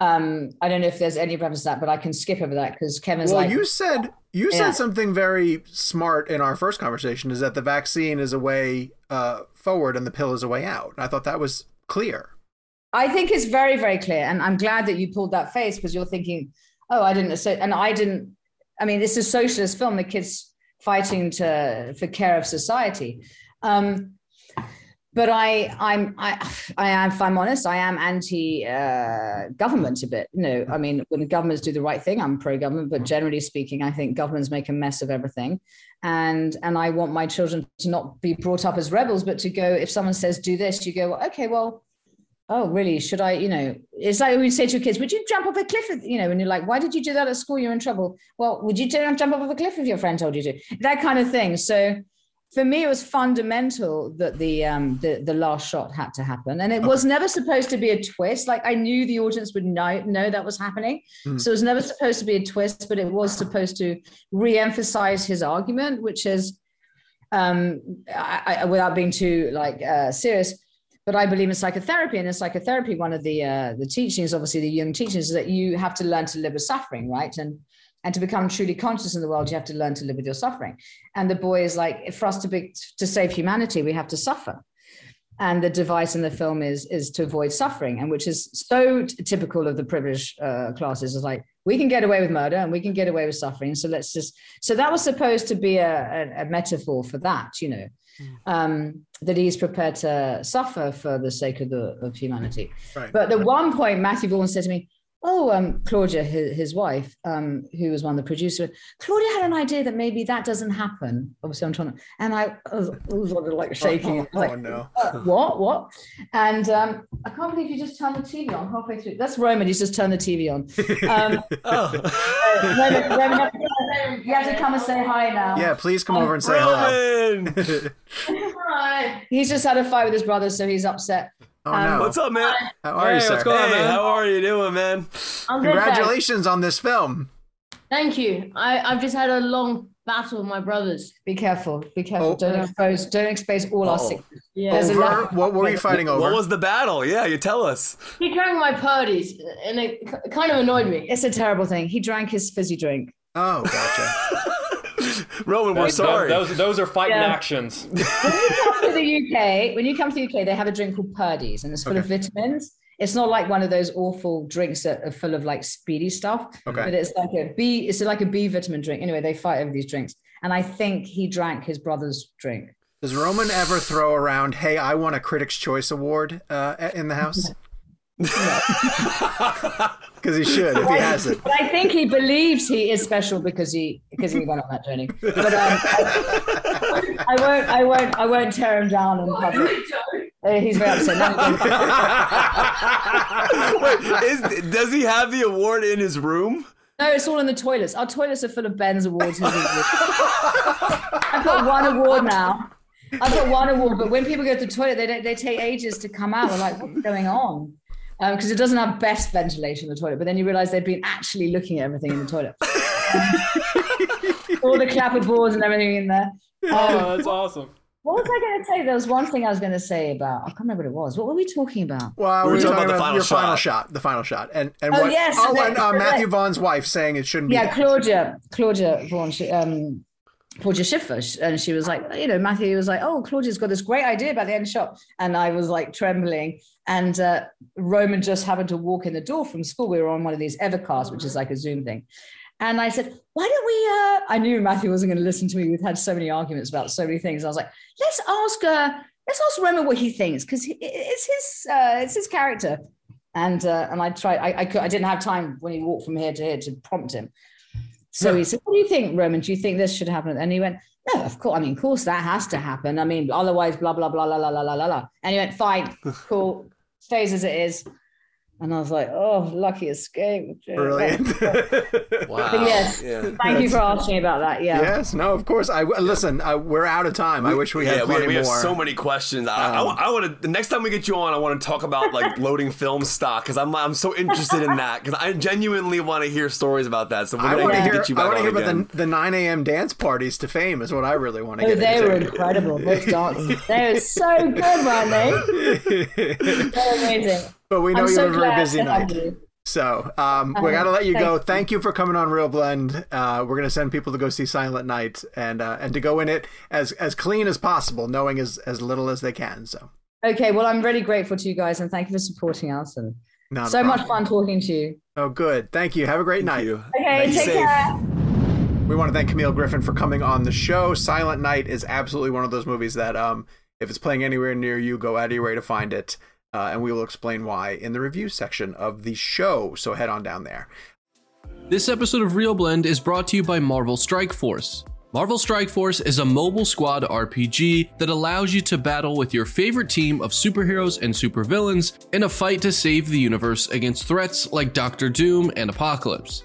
Um, I don't know if there's any reference to that, but I can skip over that because Kevin's Well, like, you said you Yeah. said something very smart in our first conversation. Is that the vaccine is a way uh, forward and the pill is a way out. I thought that was clear. I think it's very, very clear, and I'm glad that you pulled that face because you're thinking, "Oh, I didn't," so, and I didn't. I mean, it's a socialist film. The kids fighting to for care of society. Um, but I, I'm, I, I am. If I'm honest, I am anti-government uh, a bit. You know, I mean, when governments do the right thing, I'm pro-government. But generally speaking, I think governments make a mess of everything, and and I want my children to not be brought up as rebels, but to go. If someone says do this, you go, well, okay, well, oh really should i you know it's like we say to kids would you jump off a cliff if, you know and you're like why did you do that at school you're in trouble well would you jump off a cliff if your friend told you to that kind of thing so for me it was fundamental that the um the, the last shot had to happen and it was never supposed to be a twist like i knew the audience would know know that was happening Mhm. so it was never supposed to be a twist but it was supposed to re-emphasize his argument which is um I, I, without being too like uh serious but I believe in psychotherapy, and in psychotherapy, one of the uh, the teachings, obviously the Jung teachings, is that you have to learn to live with suffering, right? And and to become truly conscious in the world, you have to learn to live with your suffering. And the boy is like, for us to be to save humanity, we have to suffer. And the device in the film is is to avoid suffering, and which is so t- typical of the privileged uh, classes. Is like we can get away with murder and we can get away with suffering. So let's just. So that was supposed to be a, a, a metaphor for that, you know um, that he's prepared to suffer for the sake of the of humanity. Right. But at one point, Matthew Vaughn said to me, "Oh, um, Claudia, his, his wife, um, who was one of the producers, Claudia had an idea that maybe that doesn't happen." Obviously, I'm trying to, and I, I was, I was sort of like shaking. Oh, like, oh, no. "Uh, what? What? And um, I can't believe you just turned the TV on halfway through. That's Roman. He's just turned the TV on. Um, Oh, uh, Roman, Roman, you have to- you have to come and say hi now. Yeah, please come over and say hello. Roman! Hi. He's just had a fight with his brother, so he's upset. Oh Um, no. What's up, man? How are you, sir? what's going on, Hey, man? how are you doing, man? I'm good. Congratulations on this film. Thank you. I, I've just had a long battle with my brothers. Be careful. Be careful. Oh. Don't expose. Don't expose all our secrets. Yeah. Over what were you fighting over? What was the battle? Yeah, you tell us. He drank my Purdey's, and it kind of annoyed me. It's a terrible thing. He drank his fizzy drink. oh, gotcha. Roman, we're sorry. Those, those are fighting Yeah. actions. When you come to the UK, when you come to the UK, they have a drink called Purdey's, and it's full of vitamins. It's not like one of those awful drinks that are full of like speedy stuff, Okay. but it's like a B. It's like a B vitamin drink. Anyway, they fight over these drinks, and I think he drank his brother's drink. Does Roman ever throw around, "Hey, I won a Critics' Choice Award" uh, in the house? Because he should if he hasn't. But I think he believes he is special because he because he went on that journey. But um, I, I won't I won't I won't tear him down in public. Uh, he's very upset. Wait, is, does he have the award in his room? No, it's all in the toilets. Our toilets are full of Ben's awards. Awards. I've got one award now. I've got one award, but when people go to the toilet, they don't, they take ages to come out. We're like, what's going on? Because it doesn't have best ventilation in the toilet. But then you realize they've been actually looking at everything in the toilet. all the clapperboards and everything in there. Um, Oh, that's awesome. what was I going to say? There was one thing I was going to say about. I can't remember what it was. What were we talking about? Well, We we were were talking talking about the about final your final shot. shot, the final shot, and and Oh, what? yes, oh, and and uh, Matthew Vaughn's wife saying it shouldn't be. Yeah. Claudia, Claudia Vaughn, she, um, Claudia Schiffer, and she was like, you know, Matthew was like, oh, Claudia's got this great idea about the end shot, and I was like trembling, and uh, Roman just happened to walk in the door from school. We were on one of these Evercasts, which is like a Zoom thing, and I said, why don't we? Uh, I knew Matthew wasn't going to listen to me. We've had so many arguments about so many things. I was like, let's ask, uh, let's ask Roman what he thinks because it's his, uh, it's his character. And uh, and I tried. I, I cou- I didn't have time when he walked from here to here to prompt him. So he said, "What do you think, Roman? Do you think this should happen?" And he went, "No, of course. I mean, of course that has to happen. I mean, otherwise, blah blah blah la la la la la la." And he went, "Fine, cool, stays as it is." And I was like, "Oh, lucky escape." Brilliant. Wow. But yes, Yeah. thank you for asking about that. Yeah. yes. No. Of course. I listen. Uh, we're out of time. I wish we had yeah, plenty we, we have so many questions. I, Um, I, want to. The next time we get you on, I want to talk about like loading film stock because I'm I'm so interested in that because I genuinely want to hear stories about that. So we're I gonna want to get hear. you I back want to on hear again. about the, the 9 a.m. dance parties to fame. Is what I really want to Oh, get they were incredible. Those dancers. They were so good, weren't they? They're amazing. But we know I'm you so have a very busy night. So um, we Uh, got to let you go. thank Thank you for coming on Real Blend. Uh, we're gonna send people to go see Silent Night and uh, and to go in it as as clean as possible, knowing as as little as they can. So Okay, well, I'm really grateful to you guys and thank you for supporting us. And not so much fun talking to you. Oh, good. Thank you. Have a great night. You. Okay, Be take safe. care. We want to thank Camille Griffin for coming on the show. Silent Night is absolutely one of those movies that, um, if it's playing anywhere near you, go out of your way to find it. Uh, and we will explain why in the review section of the show. So head on down there. This episode of Real Blend is brought to you by Marvel Strike Force. Marvel Strike Force is a mobile squad RPG that allows you to battle with your favorite team of superheroes and supervillains in a fight to save the universe against threats like Doctor Doom and Apocalypse.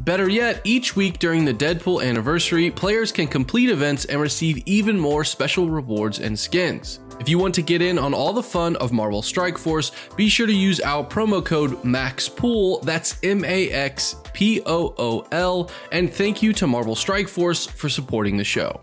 Better yet, each week during the Deadpool anniversary, players can complete events and receive even more special rewards and skins. If you want to get in on all the fun of Marvel Strike Force, be sure to use our promo code MAXPOOL, that's M A X P O O L, and thank you to Marvel Strike Force for supporting the show.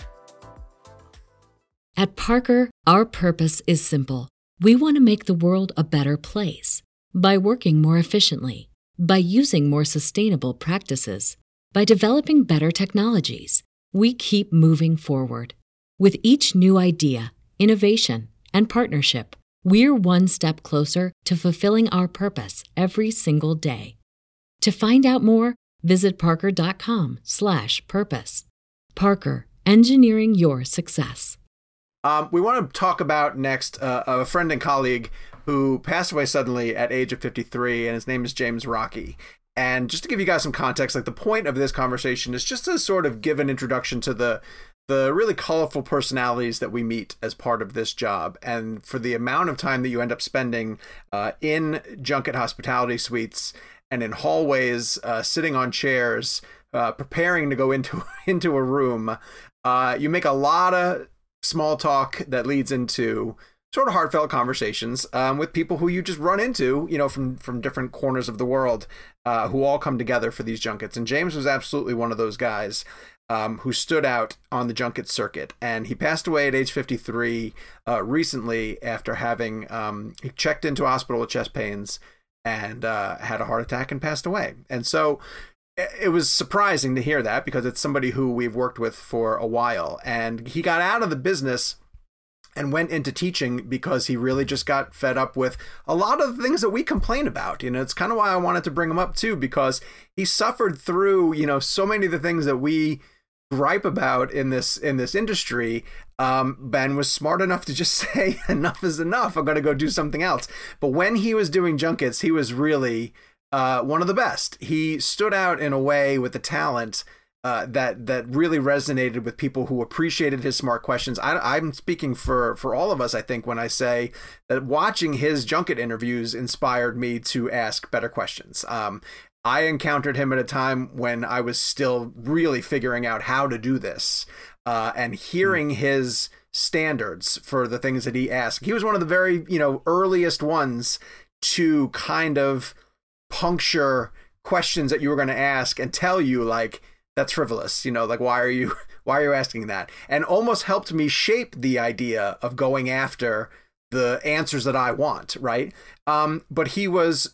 At Parker, our purpose is simple. We want to make the world a better place by working more efficiently, by using more sustainable practices, by developing better technologies. We keep moving forward. With each new idea, innovation, and partnership, we're one step closer to fulfilling our purpose every single day. To find out more, visit parker.com/purpose. Parker, engineering your success. Um, we want to talk about next uh, a friend and colleague who passed away suddenly at age of 53, and his name is James Rocchi. And just to give you guys some context, like the point of this conversation is just to sort of give an introduction to the the really colorful personalities that we meet as part of this job, and for the amount of time that you end up spending uh, in junket hospitality suites and in hallways, uh, sitting on chairs, uh, preparing to go into into a room, uh, you make a lot of small talk that leads into sort of heartfelt conversations um, with people who you just run into, you know, from from different corners of the world, uh, who all come together for these junkets. And James was absolutely one of those guys um, who stood out on the junket circuit. And he passed away at age 53 uh, recently after having um, he checked into hospital with chest pains and uh, had a heart attack and passed away. And so it was surprising to hear that because it's somebody who we've worked with for a while and he got out of the business and went into teaching because he really just got fed up with a lot of the things that we complain about. You know it's kind of why i wanted to bring him up too because he suffered through you know so many of the things that we gripe about in this in this industry. Um, ben was smart enough to just say enough is enough. I'm going to go do something else. But when he was doing junkets he was really uh, one of the best. He stood out in a way with the talent uh, that that really resonated with people who appreciated his smart questions. I, I'm speaking for for all of us, I think, when I say that watching his junket interviews inspired me to ask better questions. Um, I encountered him at a time when I was still really figuring out how to do this, uh, and hearing his standards for the things that he asked. He was one of the very you know earliest ones to kind of puncture questions that you were going to ask and tell you like that's frivolous you know like why are you why are you asking that and almost helped me shape the idea of going after the answers that i want right um but he was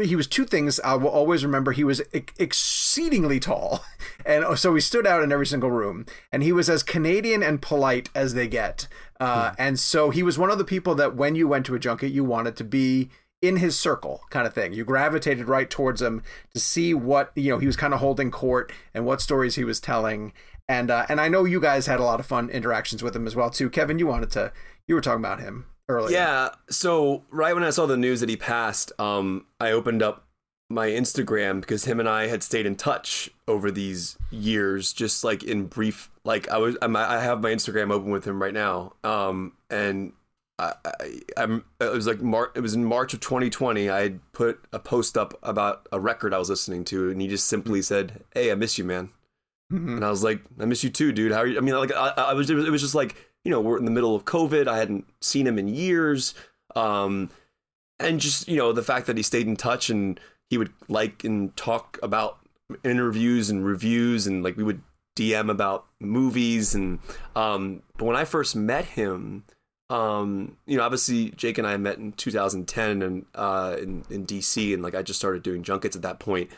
he was two things I will always remember. He was ex- exceedingly tall, and so he stood out in every single room. And he was as Canadian and polite as they get. Uh, and so he was one of the people that when you went to a junket, you wanted to be in his circle, kind of thing. You gravitated right towards him to see what you know he was kind of holding court and what stories he was telling. And uh, and I know you guys had a lot of fun interactions with him as well too. Kevin, you wanted to you were talking about him earlier. Yeah. So right when I saw the news that he passed, um, I opened up my Instagram because him and I had stayed in touch over these years, just like in brief. Like I was, I'm, I have my Instagram open with him right now, um, and I, I'm. It was like Mar- It was in March of 2020. I had put a post up about a record I was listening to, and he just simply said, "Hey, I miss you, man." And I was like, "I miss you too, dude. How are you?" I mean, like, I, I was. It was it was just like you know, we're in the middle of COVID. I hadn't seen him in years. Um, and just, you know, the fact that he stayed in touch and he would like and talk about interviews and reviews and like we would DM about movies and um but when I first met him um you know obviously Jake and I met in 2010 and uh in, in DC and like I just started doing junkets at that point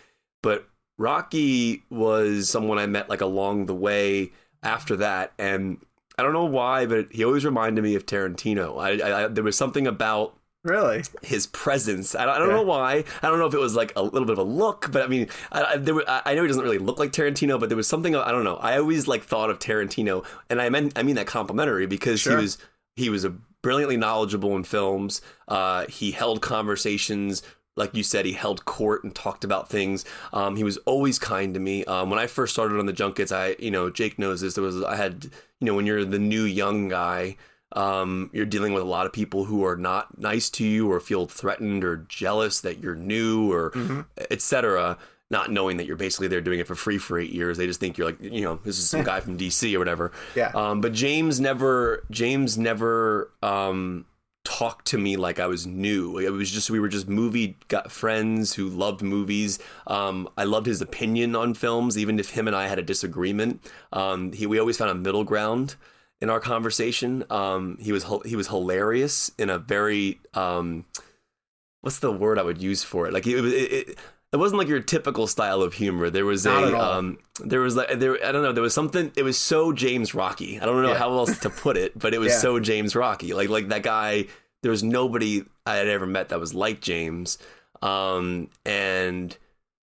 but Rocchi was someone I met like along the way after that and I don't know why but he always reminded me of Tarantino I, I there was something about Really? his presence. I don't, I don't Yeah. know why. I don't know if it was like a little bit of a look, but I mean, I, I, there were, I I know he doesn't really look like Tarantino, but there was something I don't know. I always like thought of Tarantino, and I meant I mean that complimentary because Sure. he was he was a brilliantly knowledgeable in films. Uh, he held conversations. Like you said, he held court and talked about things. Um, he was always kind to me. Um, when I first started on the junkets, I, you know, Jake knows this. There was, I had, you know, when you're the new young guy, um, you're dealing with a lot of people who are not nice to you or feel threatened or jealous that you're new or etc. Not knowing that you're basically there doing it for free for eight years, they just think you're like, you know, this is some guy from DC or whatever. Yeah. Um, but James never, James never um, talked to me like I was new. It was just we were just movie got friends who loved movies. Um, I loved his opinion on films, even if him and I had a disagreement. Um, he we always found a middle ground in our conversation. Um, he was he was hilarious in a very um, what's the word I would use for it? Like it. It, it, it wasn't like your typical style of humor. There was Not a um, there was like there I don't know there was something. It was so James Rocchi. I don't know Yeah. how else to put it, but it was Yeah. so James Rocchi. Like like that guy. There was nobody I had ever met that was like James. Um, and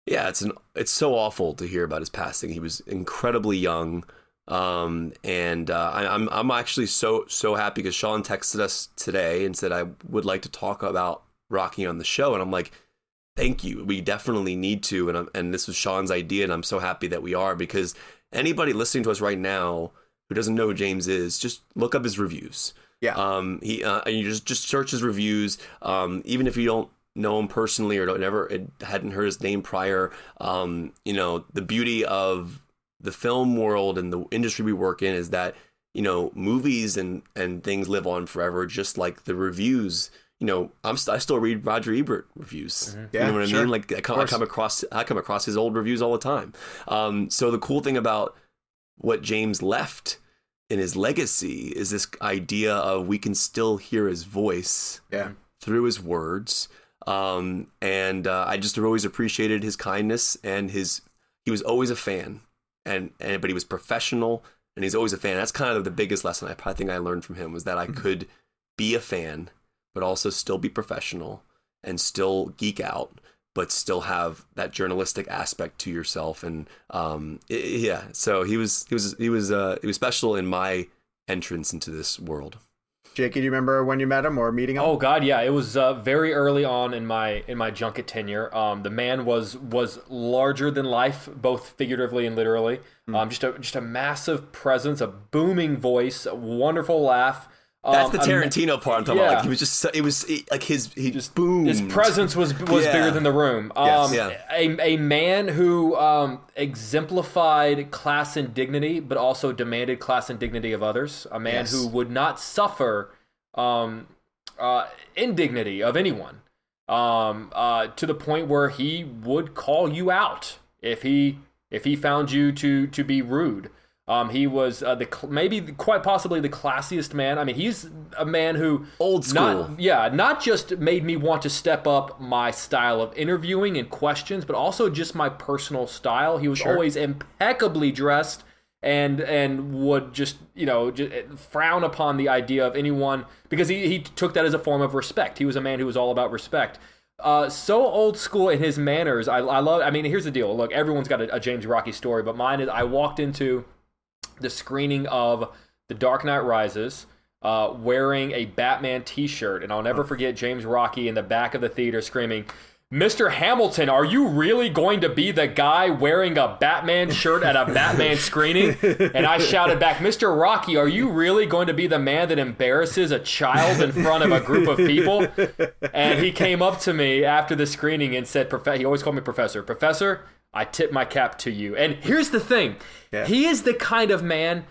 yeah, it's an it's so awful to hear about his passing. He was incredibly young. Um, and uh, I, I'm I'm actually so so happy because Sean texted us today and said I would like to talk about Rocchi on the show, and I'm like, thank you. We definitely need to, and I'm, and this was Sean's idea, and I'm so happy that we are because anybody listening to us right now who doesn't know who James is, just look up his reviews. Yeah. Um, he uh, and you just just search his reviews. Um, even if you don't know him personally or don't never it hadn't heard his name prior. Um, you know, the beauty of the film world and the industry we work in is that you know movies and and things live on forever, just like the reviews. You know, I'm st- I still read Roger Ebert reviews. Yeah, you know what sure. I mean? Like I come, I come across I come across his old reviews all the time. Um, so the cool thing about what James left in his legacy is this idea of we can still hear his voice Yeah. through his words. Um, and uh, I just always appreciated his kindness and his. He was always a fan, and and but he was professional, and he's always a fan. That's kind of the biggest lesson I, I think I learned from him was that I could be a fan, but also still be professional and still geek out, but still have that journalistic aspect to yourself. And um, i- i- yeah, so he was he was he was uh, he was special in my entrance into this world. Jakey, do you remember when you met him or meeting him? Oh God, yeah, it was uh, very early on in my in my junket tenure. Um, the man was was larger than life, both figuratively and literally. Hmm. Um, just a just a massive presence, a booming voice, a wonderful laugh. That's Um, the ma- Tarantino part. I'm talking about. Like he was just. It was it, like his. He just boom. His presence was was Yeah. bigger than the room. Yes. Um, Yeah. a, a man who um, exemplified class and dignity, but also demanded class and dignity of others. A man Yes. who would not suffer um, uh, indignity of anyone um, uh, to the point where he would call you out if he if he found you to to be rude. Um, he was uh, the cl- maybe quite possibly the classiest man. I mean, he's a man who Old school. Not, yeah, not just made me want to step up my style of interviewing and questions, but also just my personal style. He was always impeccably dressed and and would just you know just frown upon the idea of anyone because he, he took that as a form of respect. He was a man who was all about respect. Uh, so old school in his manners. I, I love. I mean, here's the deal. Look, everyone's got a, a James Rocchi story, but mine is I walked into the screening of The Dark Knight Rises. Uh, wearing a Batman T-shirt, and I'll never forget James Rocchi in the back of the theater screaming, "Mr. Hamilton, are you really going to be the guy wearing a Batman shirt at a Batman screening?" And I shouted back, "Mr. Rocchi, are you really going to be the man that embarrasses a child in front of a group of people?" And he came up to me after the screening and said, "Prof- he always called me Professor. Professor, I tip my cap to you." And here's the thing: Yeah. he is the kind of man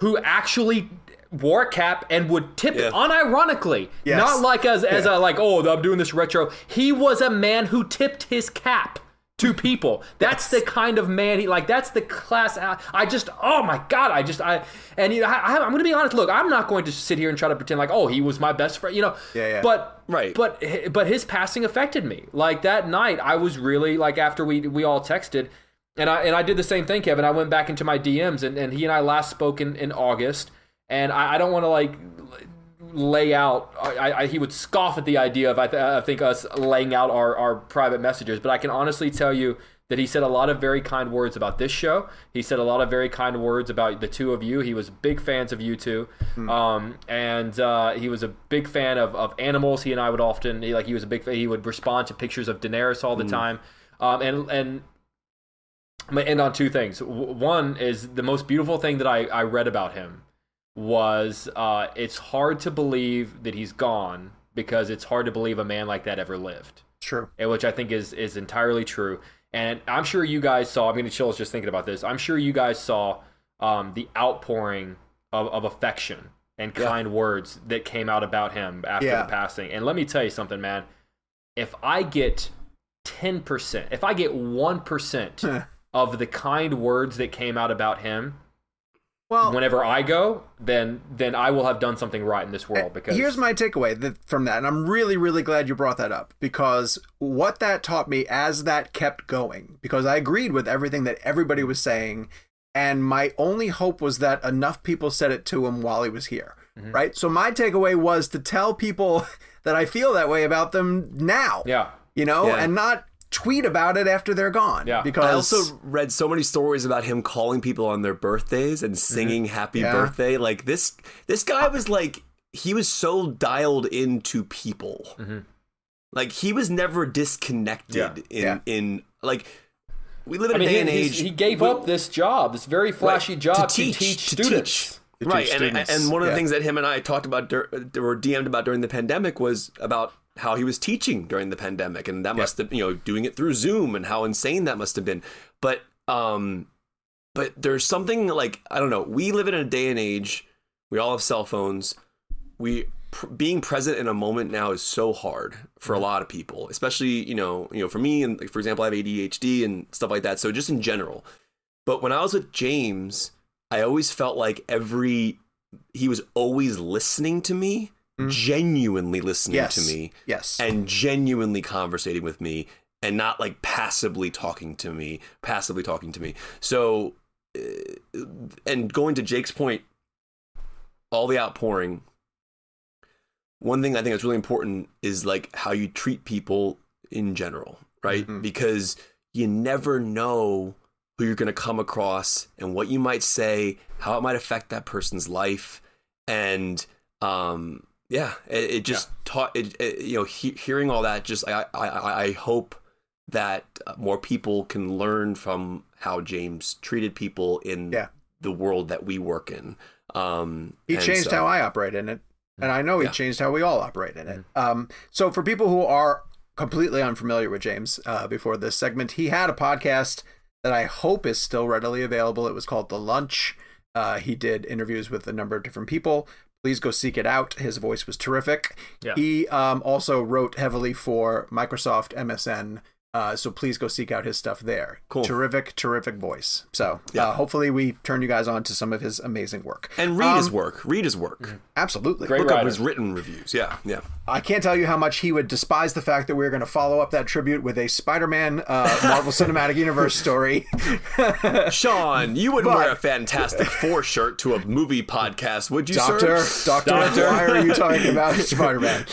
who actually wore a cap and would tip Yeah. it unironically Yes. not like as as Yeah. a like oh i'm doing this retro he was a man who tipped his cap to people that's the kind of man he like that's the class I- i just oh my god i just i and you know I, i'm gonna be honest look i'm not going to sit here and try to pretend like oh he was my best friend you know Yeah, yeah. but Right. but but his passing affected me like that night i was really like after we we all texted and I and I did the same thing, Kevin. I went back into my DMs, and, and he and I last spoke in, in August. And I, I don't want to like lay out. I, I, he would scoff at the idea of I, th- I think us laying out our, our private messages. But I can honestly tell you that he said a lot of very kind words about this show. He said a lot of very kind words about the two of you. He was big fans of you two, um, and uh, he was a big fan of, of animals. He and I would often he, like he was a big fan. He would respond to pictures of Daenerys all the time, um, and and I'm gonna end on two things. One is the most beautiful thing that I, I read about him was uh, it's hard to believe that he's gone because it's hard to believe a man like that ever lived, True. and which I think is is entirely true. And I'm sure you guys saw. I'm gonna chill just thinking about this. I'm sure you guys saw um, the outpouring of, of affection and kind words that came out about him after Yeah. the passing. And let me tell you something, man. If I get 10%, if I get 1% of the kind words that came out about him Well, whenever I go, then then I will have done something right in this world because Uh, Here's my takeaway from that, and I'm really, really glad you brought that up because what that taught me as that kept going, because I agreed with everything that everybody was saying, and my only hope was that enough people said it to him while he was here, Mm-hmm. right? So my takeaway was to tell people that I feel that way about them now, yeah. you know, Yeah. and not tweet about it after they're gone. Yeah. because I also read so many stories about him calling people on their birthdays and mm-hmm. singing "Happy Yeah. Birthday." Like this, this guy was like he was so dialed into people. Mm-hmm. Like he was never disconnected Yeah. in Yeah. in like we live in I mean, a day he, and age. he gave we- up this job, this very flashy Right, job to teach, to students. teach. To right, teach and, and one of the Yeah. things that him and I talked about dur- or DM'd about during the pandemic was about how he was teaching during the pandemic, and that must have you know doing it through Zoom and how insane that must have been. But um, but there's something like I don't know. We live in a day and age. We all have cell phones. We pr- being present in a moment now is so hard for a lot of people, especially you know you know for me and like, for example I have ADHD and stuff like that. So just in general. But when I was with James, I always felt like every he was always listening to me, genuinely listening yes, to me, yes, and genuinely conversating with me, and not like passively talking to me, passively talking to me. So, uh, and going to Jake's point, all the outpouring. One thing I think that's really important is like how you treat people in general, right? Mhm. Because you never know who you're going to come across and what you might say, how it might affect that person's life. And um, yeah, it, it just taught it, it. You know, he, hearing all that, just I, I, I hope that more people can learn from how James treated people in Yeah. the world that we work in. Um, He changed so- how I operate in it, and I know he Yeah. changed how we all operate in it. Um, so for people who are completely unfamiliar with James, uh, before this segment, he had a podcast that I hope is still readily available. It was called The Lunch. Uh, he did interviews with a number of different people. Please go seek it out. His voice was terrific. Yeah. He um, also wrote heavily for Microsoft MSN. Uh, so please go seek out his stuff there. Cool. Terrific, terrific voice. So Yeah. uh, hopefully we turn you guys on to some of his amazing work. And read his Um, work. Read his work. Absolutely. Great Look up his written reviews. Yeah, yeah. I can't tell you how much he would despise the fact that we are going to follow up that tribute with a Spider-Man uh, Marvel Cinematic Universe story. Sean, you wouldn't But- wear a Fantastic Four shirt to a movie podcast, would you, Doctor, sir? Doctor, Doctor. why are you talking about Spider-Man?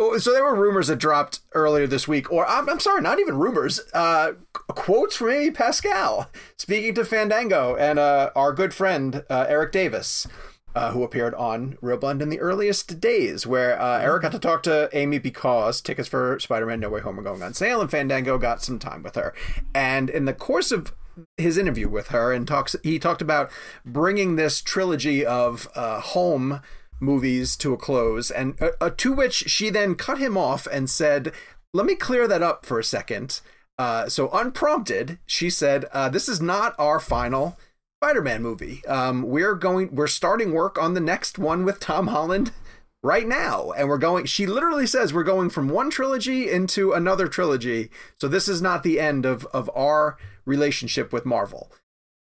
Uh, so there were rumors that dropped earlier this week, or I'm, I'm sorry, not even rumors. Uh, quotes from Amy Pascal speaking to Fandango and uh, our good friend uh, Eric Davis. Uh, who appeared on Real Blend in the earliest days, where uh, Eric got to talk to Amy because tickets for Spider-Man No Way Home are going on sale, and Fandango got some time with her. And in the course of his interview with her, and talks, he talked about bringing this trilogy of uh, home movies to a close, and uh, uh, to which she then cut him off and said, "Let me clear that up for a second. Uh, so unprompted, she said, uh, "This is not our final." Spider-Man movie. Um, we're going. We're starting work on the next one with Tom Holland right now, and we're going. She literally says we're going from one trilogy into another trilogy. So this is not the end of of our relationship with Marvel.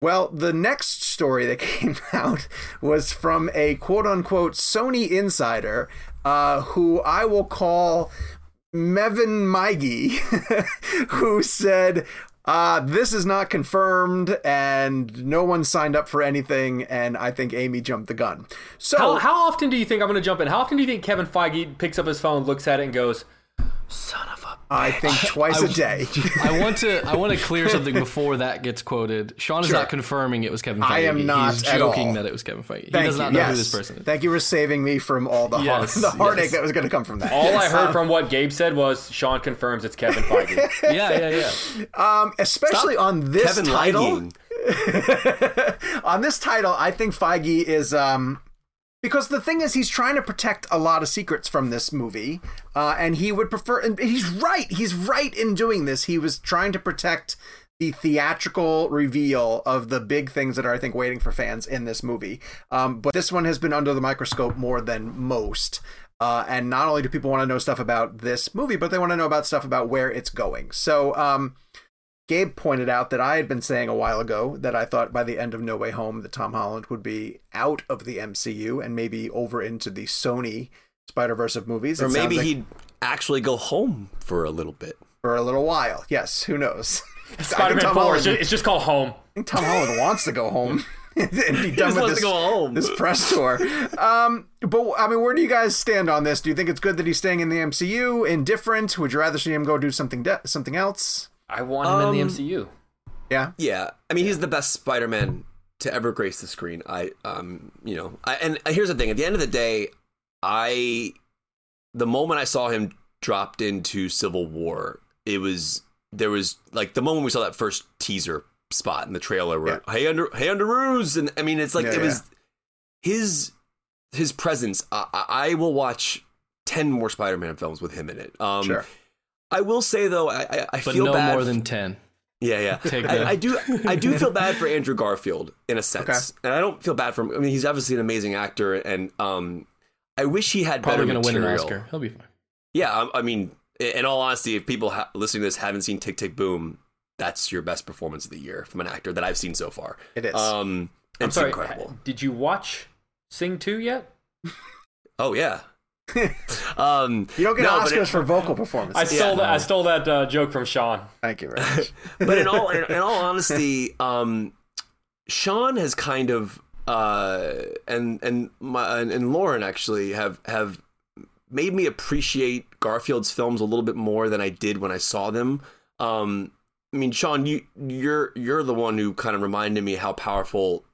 Well, the next story that came out was from a quote unquote Sony insider, uh, who I will call Mevin Meige, who said, uh, this is not confirmed and no one signed up for anything. And I think Amy jumped the gun. So, How, how often do you think I'm going to jump in? How often do you think Kevin Feige picks up his phone, looks at it, and goes, "Son of a." I think twice a day. I want to I want to clear something before that gets quoted. Sean is Sure. not confirming it was Kevin Feige. I am not He's at joking all. that it was Kevin Feige. He Thank does you. not know yes. who this person is. Thank you for saving me from all the, Yes, heart, the heartache yes. that was going to come from that. All I heard from what Gabe said was Sean confirms it's Kevin Feige. yeah, yeah, yeah. Um, especially on this Kevin title. On this title, I think Feige is um because the thing is he's trying to protect a lot of secrets from this movie, uh, and he would prefer. And he's right. He's right in doing this. He was trying to protect the theatrical reveal of the big things that are, I think, waiting for fans in this movie. Um, but this one has been under the microscope more than most. Uh, and not only do people want to know stuff about this movie, but they want to know about stuff about where it's going. So, um, Gabe pointed out that I had been saying a while ago that I thought by the end of No Way Home that Tom Holland would be out of the MCU and maybe over into the Sony Spider Verse of movies. Or It maybe like he'd actually go home for a little bit. for a little while. Yes, who knows? Spider-Man 4, Holland- it's just, called Home. I think Tom Holland wants to go home and be done just with this, to go home. this press tour. Um, but I mean, where do you guys stand on this? Do you think it's good that he's staying in the MCU? Indifferent? Would you rather see him go do something de- something else? I want him in the Um, MCU. Yeah. Yeah, I mean he's the best Spider-Man to ever grace the screen. I, um, you know, I, and here's the thing: at the end of the day, I, the moment I saw him dropped into Civil War, it was there was like the moment we saw that first teaser spot in the trailer where hey under hey underoos, and I mean it's like Yeah, it was his his presence. I, I I will watch ten more Spider-Man films with him in it. Um, Sure. I will say though, I, I, I But feel no bad more than ten. yeah, yeah. Take I, I do. I do feel bad for Andrew Garfield in a sense, Okay. and I don't feel bad for him. I mean, he's obviously an amazing actor, and um, I wish he had Probably better going to win an. Oscar. He'll be fine. Yeah, I, I mean, in all honesty, if people ha- listening to this haven't seen Tick Tick Boom, that's your best performance of the year from an actor that I've seen so far. It is. Um, I'm it's sorry. incredible. Did you watch Sing 2 yet? Oh yeah. um, You don't get no, Oscars it- for vocal performance. I stole that. I stole that uh, joke from Sean. Thank you very much. but in all in, in all honesty, um, Sean has kind of uh, and and my and, and Lauren actually have have made me appreciate Garfield's films a little bit more than I did when I saw them. Um, I mean, Sean, you you're you're the one who kind of reminded me how powerful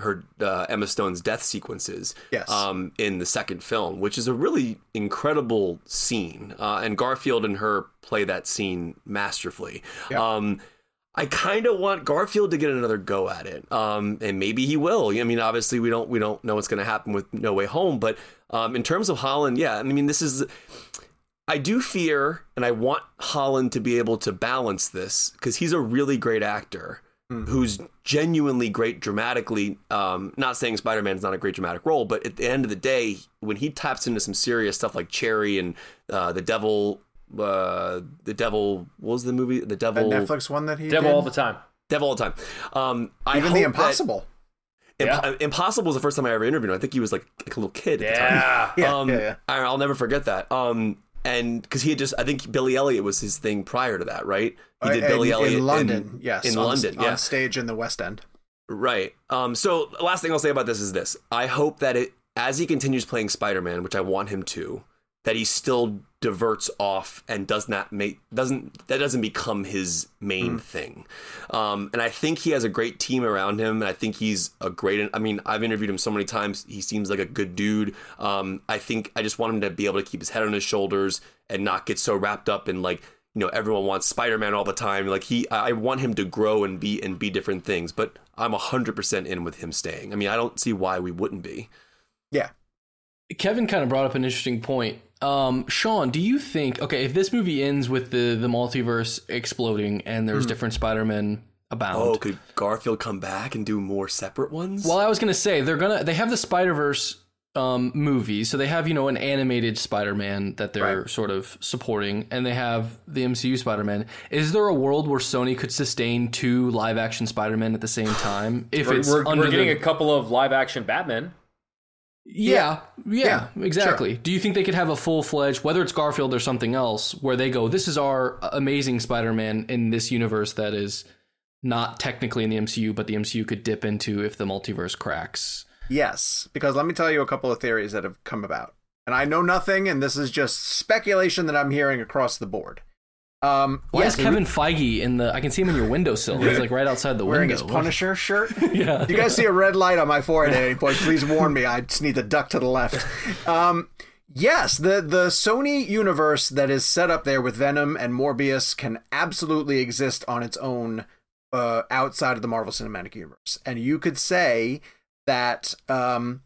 her uh, Emma Stone's death sequences Yes. um, in the second film, which is a really incredible scene. Uh, and Garfield and her play that scene masterfully. Yeah. Um, I kind of want Garfield to get another go at it, um, and maybe he will. I mean, obviously, we don't we don't know what's going to happen with No Way Home, but um, in terms of Holland, yeah, I mean, this is. I do fear, and I want Holland to be able to balance this because he's a really great actor who's genuinely great dramatically. Um, not saying Spider Man's not a great dramatic role, but at the end of the day, when he taps into some serious stuff like Cherry and uh, the Devil, uh, the Devil, what was the movie? The That Devil, Netflix one that he Devil did? all the time. Devil all the time. Um, Even hope the Impossible. Imp- Yeah. Impossible was the first time I ever interviewed him. I think he was like, like a little kid at the time. Yeah. Yeah, um, yeah, yeah. I, I'll never forget that. Um, and because he had just, I think Billy Elliot was his thing prior to that, right? He did Uh, Billy in, Elliot in London. yes, in on, London, on yeah, stage in the West End. right. Um, so last thing I'll say about this is this: I hope that it, as he continues playing Spider-Man, which I want him to, that he still diverts off and does not make doesn't that doesn't become his main thing. Um, and I think he has a great team around him, and I think he's a great. I mean, I've interviewed him so many times. He seems like a good dude. Um, I think I just want him to be able to keep his head on his shoulders and not get so wrapped up in like you know everyone wants Spider-Man all the time. Like he, I I want him to grow and be and be different things. But I'm hundred percent in with him staying. I mean, I don't see why we wouldn't be. Yeah. Kevin kind of brought up an interesting point. Um, Sean, do you think okay if this movie ends with the the multiverse exploding and there's different Spider-Men abound? Oh, could Garfield come back and do more separate ones? Well, I was gonna say they're gonna they have the Spider Verse um, movie, so they have you know an animated Spider Man that they're Right. sort of supporting, and they have the MCU Spider Man. Is there a world where Sony could sustain two live action Spider Men at the same time? If We're, it's we're, under we're getting the, a couple of live action Batman. Yeah, yeah, Yeah, exactly. Do you think they could have a full fledged, whether it's Garfield or something else, where they go, this is our amazing Spider Man in this universe that is not technically in the MCU, but the MCU could dip into if the multiverse cracks? Yes, because let me tell you a couple of theories that have come about. And I know nothing, and this is just speculation that I'm hearing across the board. Um, Why yes, is Kevin Feige in the? I can see him in your windowsill. He's like right outside the wearing window. his Punisher shirt? Yeah. You guys see a red light on my forehead at any point, please warn me. I just need to duck to the left. Um, yes, the the Sony universe that is set up there with Venom and Morbius can absolutely exist on its own uh, outside of the Marvel Cinematic Universe, and you could say that um,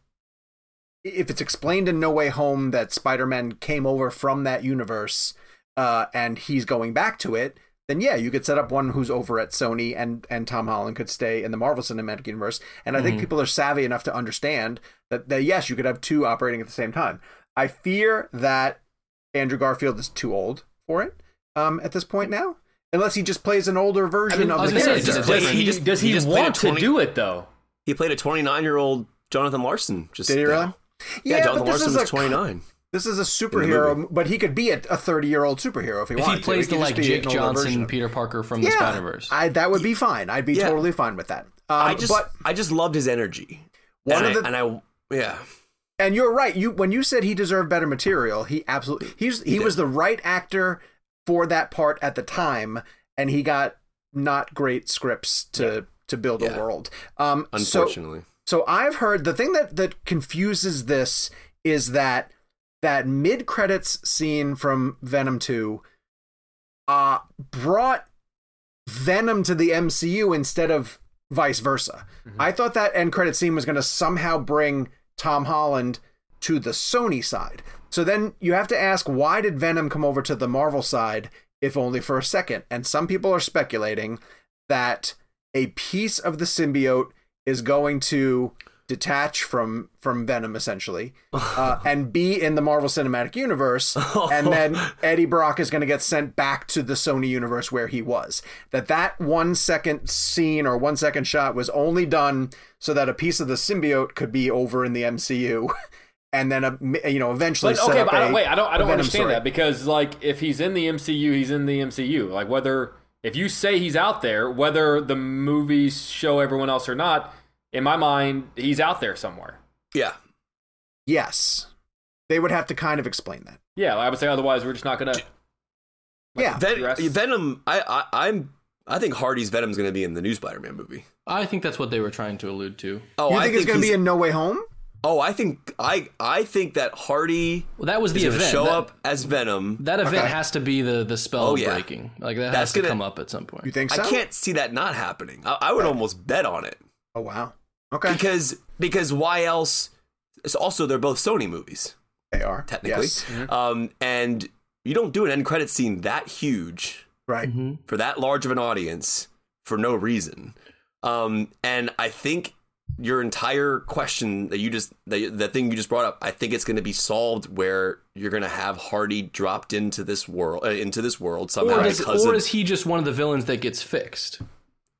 if it's explained in No Way Home that Spider-Man came over from that universe uh, and he's going back to it, then yeah, you could set up one who's over at Sony and and Tom Holland could stay in the Marvel Cinematic Universe. And I think people are savvy enough to understand that, that yes, you could have two operating at the same time. I fear that Andrew Garfield is too old for it um, at this point now, unless he just plays an older version mean, I of was the gonna say, does- Does he, He just- does he, he just want 20 to do it though? he played a 29 year old Jonathan Larson. Just Did he now. really? Yeah, Jonathan but this Larson is was a- 29. This is a superhero, but he could be a 30 year old superhero if he if wanted he plays to. the could like Jake an older version Johnson, Peter Parker from the yeah, Spider Verse. I, that would be fine. I'd be Yeah. totally fine with that. Um, I just, but I just loved his energy. One and, of I, the- and I, yeah. and you're right. You when you said he deserved better material, he absolutely he's he, did. was the right actor for that part at the time, and he got not great scripts to to build Yeah. a world. Um, so Unfortunately. So I've heard the thing that that confuses this is that that mid credits scene from Venom 2 uh brought Venom to the MCU instead of vice versa. I thought that end credit scene was going to somehow bring Tom Holland to the Sony side. So then you have to ask why did Venom come over to the Marvel side if only for a second? And some people are speculating that a piece of the symbiote is going to detach from from Venom essentially uh, and be in the Marvel Cinematic Universe and then Eddie Brock is going to get sent back to the Sony universe where he was that that 1 second scene or 1 second shot was only done so that a piece of the symbiote could be over in the MCU and then a, you know eventually But okay, but I don't, a- wait, I don't, I don't understand story. that because like if he's in the MCU, he's in the MCU. Like whether if you say he's out there, whether the movies show everyone else or not, in my mind, he's out there somewhere. Yeah. yes they would have to kind of explain that Yeah, I would say otherwise we're just not gonna. yeah Ven- Venom, I, I, I'm, I think Hardy's Venom's going to be in the new Spider-Man movie. I think that's what they were trying to allude to. Oh, You I think, it's going to he's- be in No Way Home? Oh, I think I I think that Hardy Well, that was the is event. show that, up as Venom. That event Okay. has to be the the spell Oh, yeah. breaking. Like that That's has to gonna- come up at some point. You think so? I can't see that not happening. I, I would almost bet on it Oh wow. Okay. because because why else? It's also they're both Sony movies they are technically, Yes. um, and you don't do an end credit scene that huge Right. for that large of an audience for no reason. Um, and I think your entire question that you just the, the thing you just brought up, I think it's going to be solved where you're going to have Hardy dropped into this world uh, into this world somehow Or, does, or of- is he just one of the villains that gets fixed?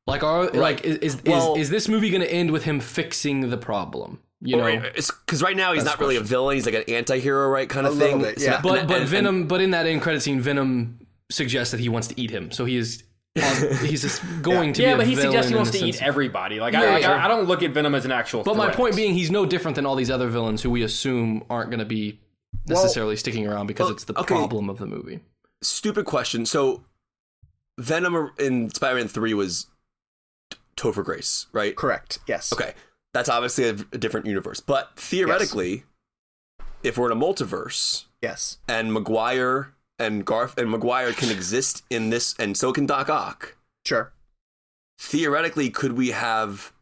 Like, are like is is, Well- is, is this movie going to end with him fixing the problem? You know, because right now he's That's not really a villain. He's like an anti-hero, right, kind of thing. bit, yeah. not- but but and- Venom, but in that end credit scene, Venom suggests that he wants to eat him. So he is he's just going to yeah, be. but he villain suggests he wants the to eat everybody. Like, Yeah, I, like sure. I, I don't look at Venom as an actual. But my point being, he's no different than all these other villains who we assume aren't going to be necessarily sticking around because well, it's the okay. problem of the movie. stupid question. So Venom in Spider-Man Three was T- Topher Grace, right? Correct. Yes. Okay, that's obviously a, a different universe. But theoretically, if we're in a multiverse Yes. and Maguire and Garth and Maguire can exist in this, and so can Doc Ock. Sure. Theoretically, could we have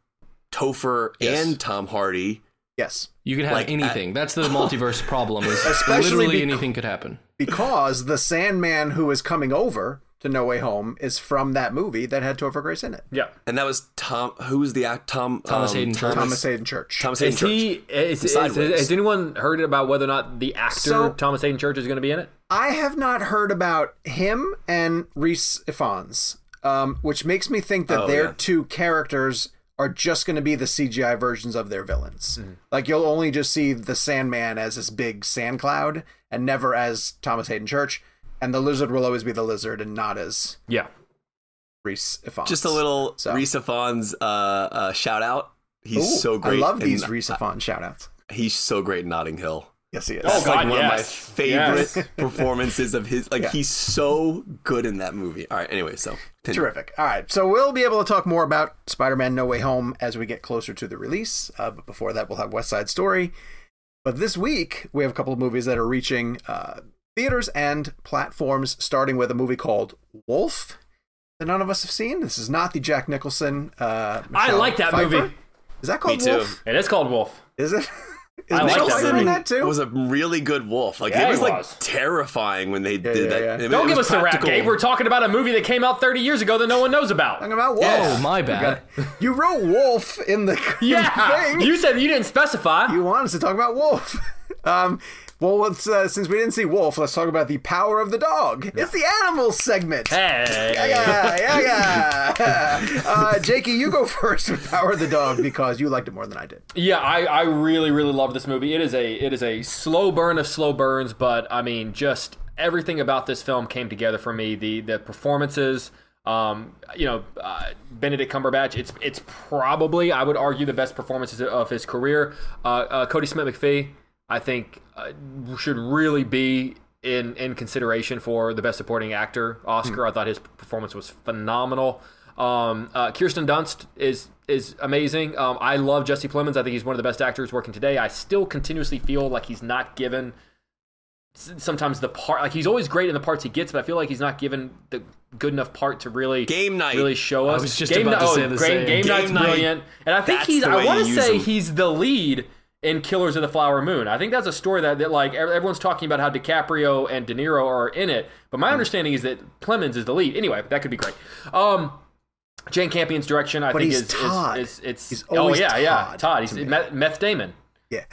Topher Yes. and Tom Hardy? Yes. You can have Like, anything. That's the multiverse problem. Is Especially literally bec- anything could happen. Because the Sandman who is coming over to No Way Home is from that movie that had Topher Grace in it. yeah. And that was Tom. Who was the act? Tom Thomas um, Hayden Church. Thomas Hayden Church. Thomas Hayden Is Church. he? Is, is, Sideways. has anyone heard about whether or not the actor So- Thomas Hayden Church is going to be in it? I have not heard about him and Rhys Ifans, um, which makes me think that Oh, their yeah. two characters are just going to be the CGI versions of their villains. Mm-hmm. Like you'll only just see the Sandman as this big sand cloud, and never as Thomas Hayden Church, and the lizard will always be the lizard and not as Yeah. Rhys Ifans. Just a little So- Rhys Ifans, uh, uh, shout out. He's Ooh, so great. I love in- these Rhys Ifans shout outs. He's so great in Notting Hill. Yes, he is. Oh, That's like God, one of my favorite Yes. performances of his. Like Yeah. he's so good in that movie. All right. Anyway, so continue. Terrific. All right. So we'll be able to talk more about Spider Man No Way Home as we get closer to the release. Uh, but before that, we'll have West Side Story. But this week, we have a couple of movies that are reaching uh, theaters and platforms, starting with a movie called Wolf that none of us have seen. This is not the Jack Nicholson. Uh, I like that Pfeiffer. movie. Is that called Me too. Wolf? It is called Wolf. Is it? Is I like that movie. in that too? was a really good wolf. Like Yeah, it was he like terrifying when they did yeah, that. yeah. I mean, Don't give was us a rap, practical. Gabe. We're talking about a movie that came out 30 years ago that no one knows about. Talking about Wolf. Oh, my bad. You wrote Wolf in the Yeah. thing. You said you didn't specify. you wanted us to talk about Wolf. Um, well, let's, uh, since we didn't see Wolf, let's talk about the power of the dog. It's the animal segment. Hey. Yeah, yeah, yeah. Uh, Jakey, you go first with Power of the Dog because you liked it more than I did. Yeah, I, I really really love this movie. It is a it is a slow burn of slow burns, but I mean just everything about this film came together for me. The the performances, um, you know, uh, Benedict Cumberbatch. It's it's probably I would argue the best performances of his career. Uh, uh, Kodi Smit-McPhee, I think, uh, should really be in in consideration for the best supporting actor Oscar. I thought his performance was phenomenal. Um, uh, Kirsten Dunst is is amazing. Um, I love Jesse Plemons. I think he's one of the best actors working today. I still continuously feel like he's not given sometimes the part like he's always great in the parts he gets, but I feel like he's not given the good enough part to really Game night. really show I us. was just game about to Night- say oh, the great, same. Game, Game Night's Night. brilliant, and I think That's he's. I want to say him. he's the lead in Killers of the Flower Moon. I think that's a story that, that like everyone's talking about how DiCaprio and De Niro are in it, but my understanding is that Plemons is the lead. Anyway, that could be great. Um, Jane Campion's direction, I But think, is, Todd. is, is it's He's oh yeah yeah Todd Todd. He's. Meth, Meth Damon. Yeah.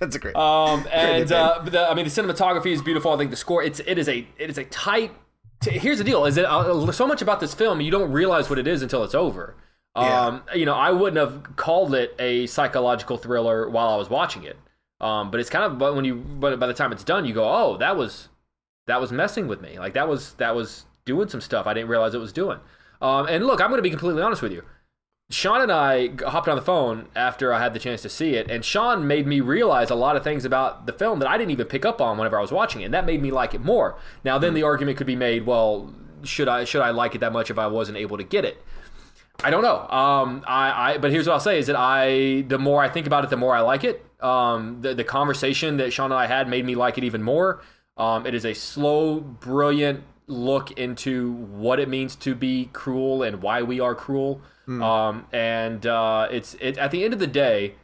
That's a great Um, and good uh, the, I mean, the cinematography is beautiful. I think the score it's it is a it is a tight. T- here's the deal: is that uh, so much about this film you don't realize what it is until it's over. Um, you know, I wouldn't have called it a psychological thriller while I was watching it. Um, but it's kind of but when you but by the time it's done, you go, oh, that was that was messing with me. Like that was that was doing some stuff I didn't realize it was doing. Um, and look, I'm going to be completely honest with you. Sean and I hopped on the phone after I had the chance to see it, and Sean made me realize a lot of things about the film that I didn't even pick up on whenever I was watching it, and that made me like it more. Now, then the argument could be made, well, should I should I like it that much if I wasn't able to get it? I don't know. Um, I, I, but here's what I'll say: is that I, the more I think about it, the more I like it. Um, the the conversation that Sean and I had made me like it even more. Um, it is a slow, brilliant look into what it means to be cruel and why we are cruel. Um, and uh, it's it at the end of the day,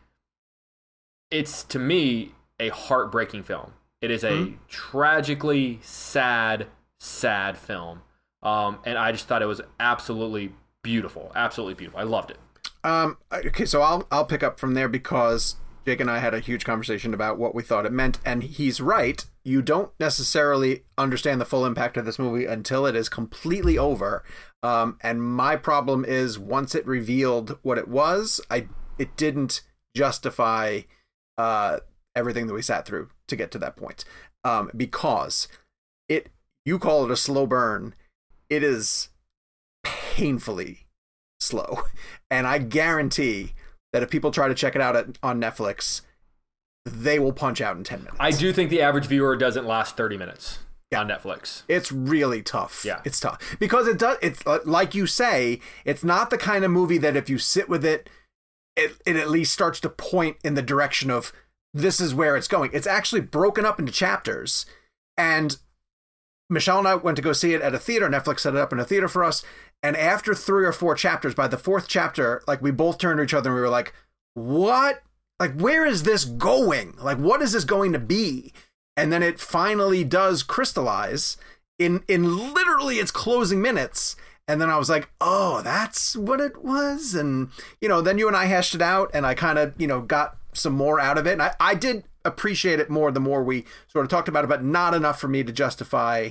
it's to me a heartbreaking film. It is a tragically sad, sad film. Um, and I just thought it was absolutely beautiful, absolutely beautiful. I loved it. Um, okay, so I'll I'll pick up from there because Jake and I had a huge conversation about what we thought it meant, and he's right. You don't necessarily understand the full impact of this movie until it is completely over. Um, and my problem is once it revealed what it was, I it didn't justify uh, everything that we sat through to get to that point. Um, because it you call it a slow burn, it is painfully slow. And I guarantee that if people try to check it out at, on Netflix, they will punch out in 10 minutes. I do think the average viewer doesn't last 30 minutes on Netflix. It's really tough. Yeah. It's tough. Because it does it's uh, like you say, it's not the kind of movie that if you sit with it it, it at least starts to point in the direction of this is where it's going. It's actually broken up into chapters. And Michelle and I went to go see it at a theater. Netflix set it up in a theater for us. And after three or four chapters, by the fourth chapter, like we both turned to each other and we were like, what? Like, where is this going? Like, what is this going to be? And then it finally does crystallize in in literally its closing minutes. And then I was like, oh, that's what it was. And, you know, then you and I hashed it out and I kind of, you know, got some more out of it. And I, I did appreciate it more the more we sort of talked about it, but not enough for me to justify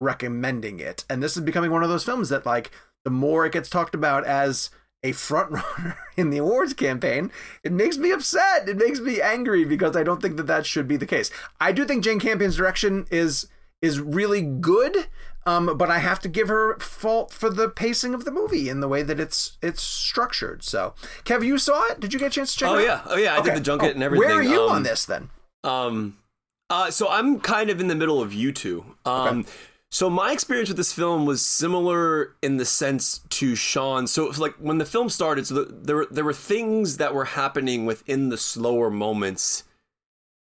recommending it. And this is becoming one of those films that, like, the more it gets talked about as a front runner in the awards campaign, it makes me upset. It makes me angry because I don't think that that should be the case. I do think Jane Campion's direction is is really good, um, but I have to give her fault for the pacing of the movie and the way that it's it's structured. So, Kev, you saw it? Did you get a chance to check Oh it out? Oh yeah, oh yeah. I Okay. did the junket Oh, and everything. Where are you Um, on this then? Um, uh, so I'm kind of in the middle of you two. Um, so my experience with this film was similar in the sense to Sean. So it's like when the film started, so the, there were there were things that were happening within the slower moments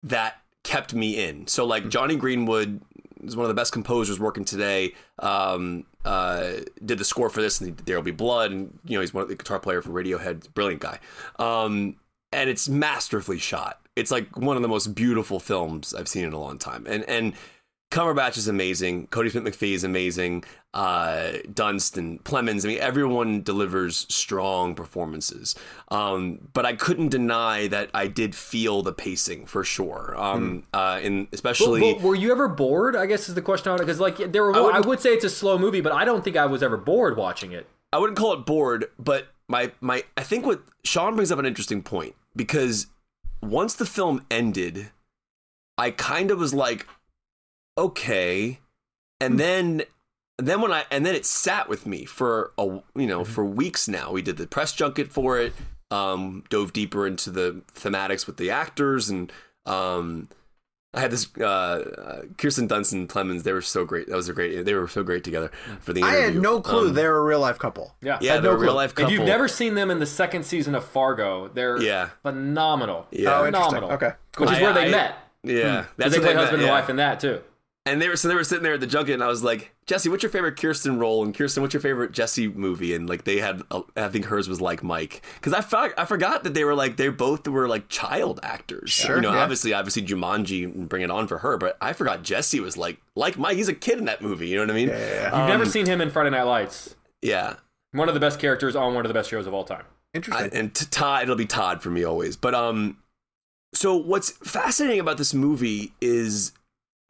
that kept me in. So like Jonny Greenwood is one of the best composers working today. Um, uh, did the score for this, and There Will Be Blood, and you know he's one of the guitar player for Radiohead, brilliant guy. Um, and it's masterfully shot. It's like one of the most beautiful films I've seen in a long time. And and Cumberbatch is amazing. Kodi Smit-McPhee is amazing. Uh, Dunst and Plemons. I mean, everyone delivers strong performances. Um, but I couldn't deny that I did feel the pacing for sure. Um, uh, in especially. But, but were you ever bored? I guess is the question on it because like there were. I I, would say it's a slow movie, but I don't think I was ever bored watching it. I wouldn't call it bored, but my my I think what Sean brings up an interesting point because once the film ended, I kind of was like, okay, and then then when I and then it sat with me for a you know for weeks now. We did the press junket for it, um, dove deeper into the thematics with the actors, and um, I had this uh, uh, Kirsten Dunst and Plemons. They were so great. That was a great. They were so great together for the I had no clue Um, they're a real life couple. Yeah, yeah, they're no a real life couple. If you've never seen them in the second season of Fargo, they're Yeah. phenomenal. Yeah. Oh, phenomenal. Okay, which is I- where they I- met. Yeah, Because that's they what played met, husband and yeah. wife in that too. And they were so they were sitting there at the junket, and I was like, Jesse, what's your favorite Kirsten role? And Kirsten, what's your favorite Jesse movie? And like they had, a, I think hers was like Mike, because I forgot I forgot that they were like they both were like child actors. Sure, you know, yeah. obviously, obviously Jumanji and Bring It On for her, but I forgot Jesse was like like Mike. He's a kid in that movie. You know what I mean? Yeah, yeah. You've never seen him in Friday Night Lights. Yeah. One of the best characters on one of the best shows of all time. I, interesting. and to Todd, it'll be Todd for me always. But um, so what's fascinating about this movie is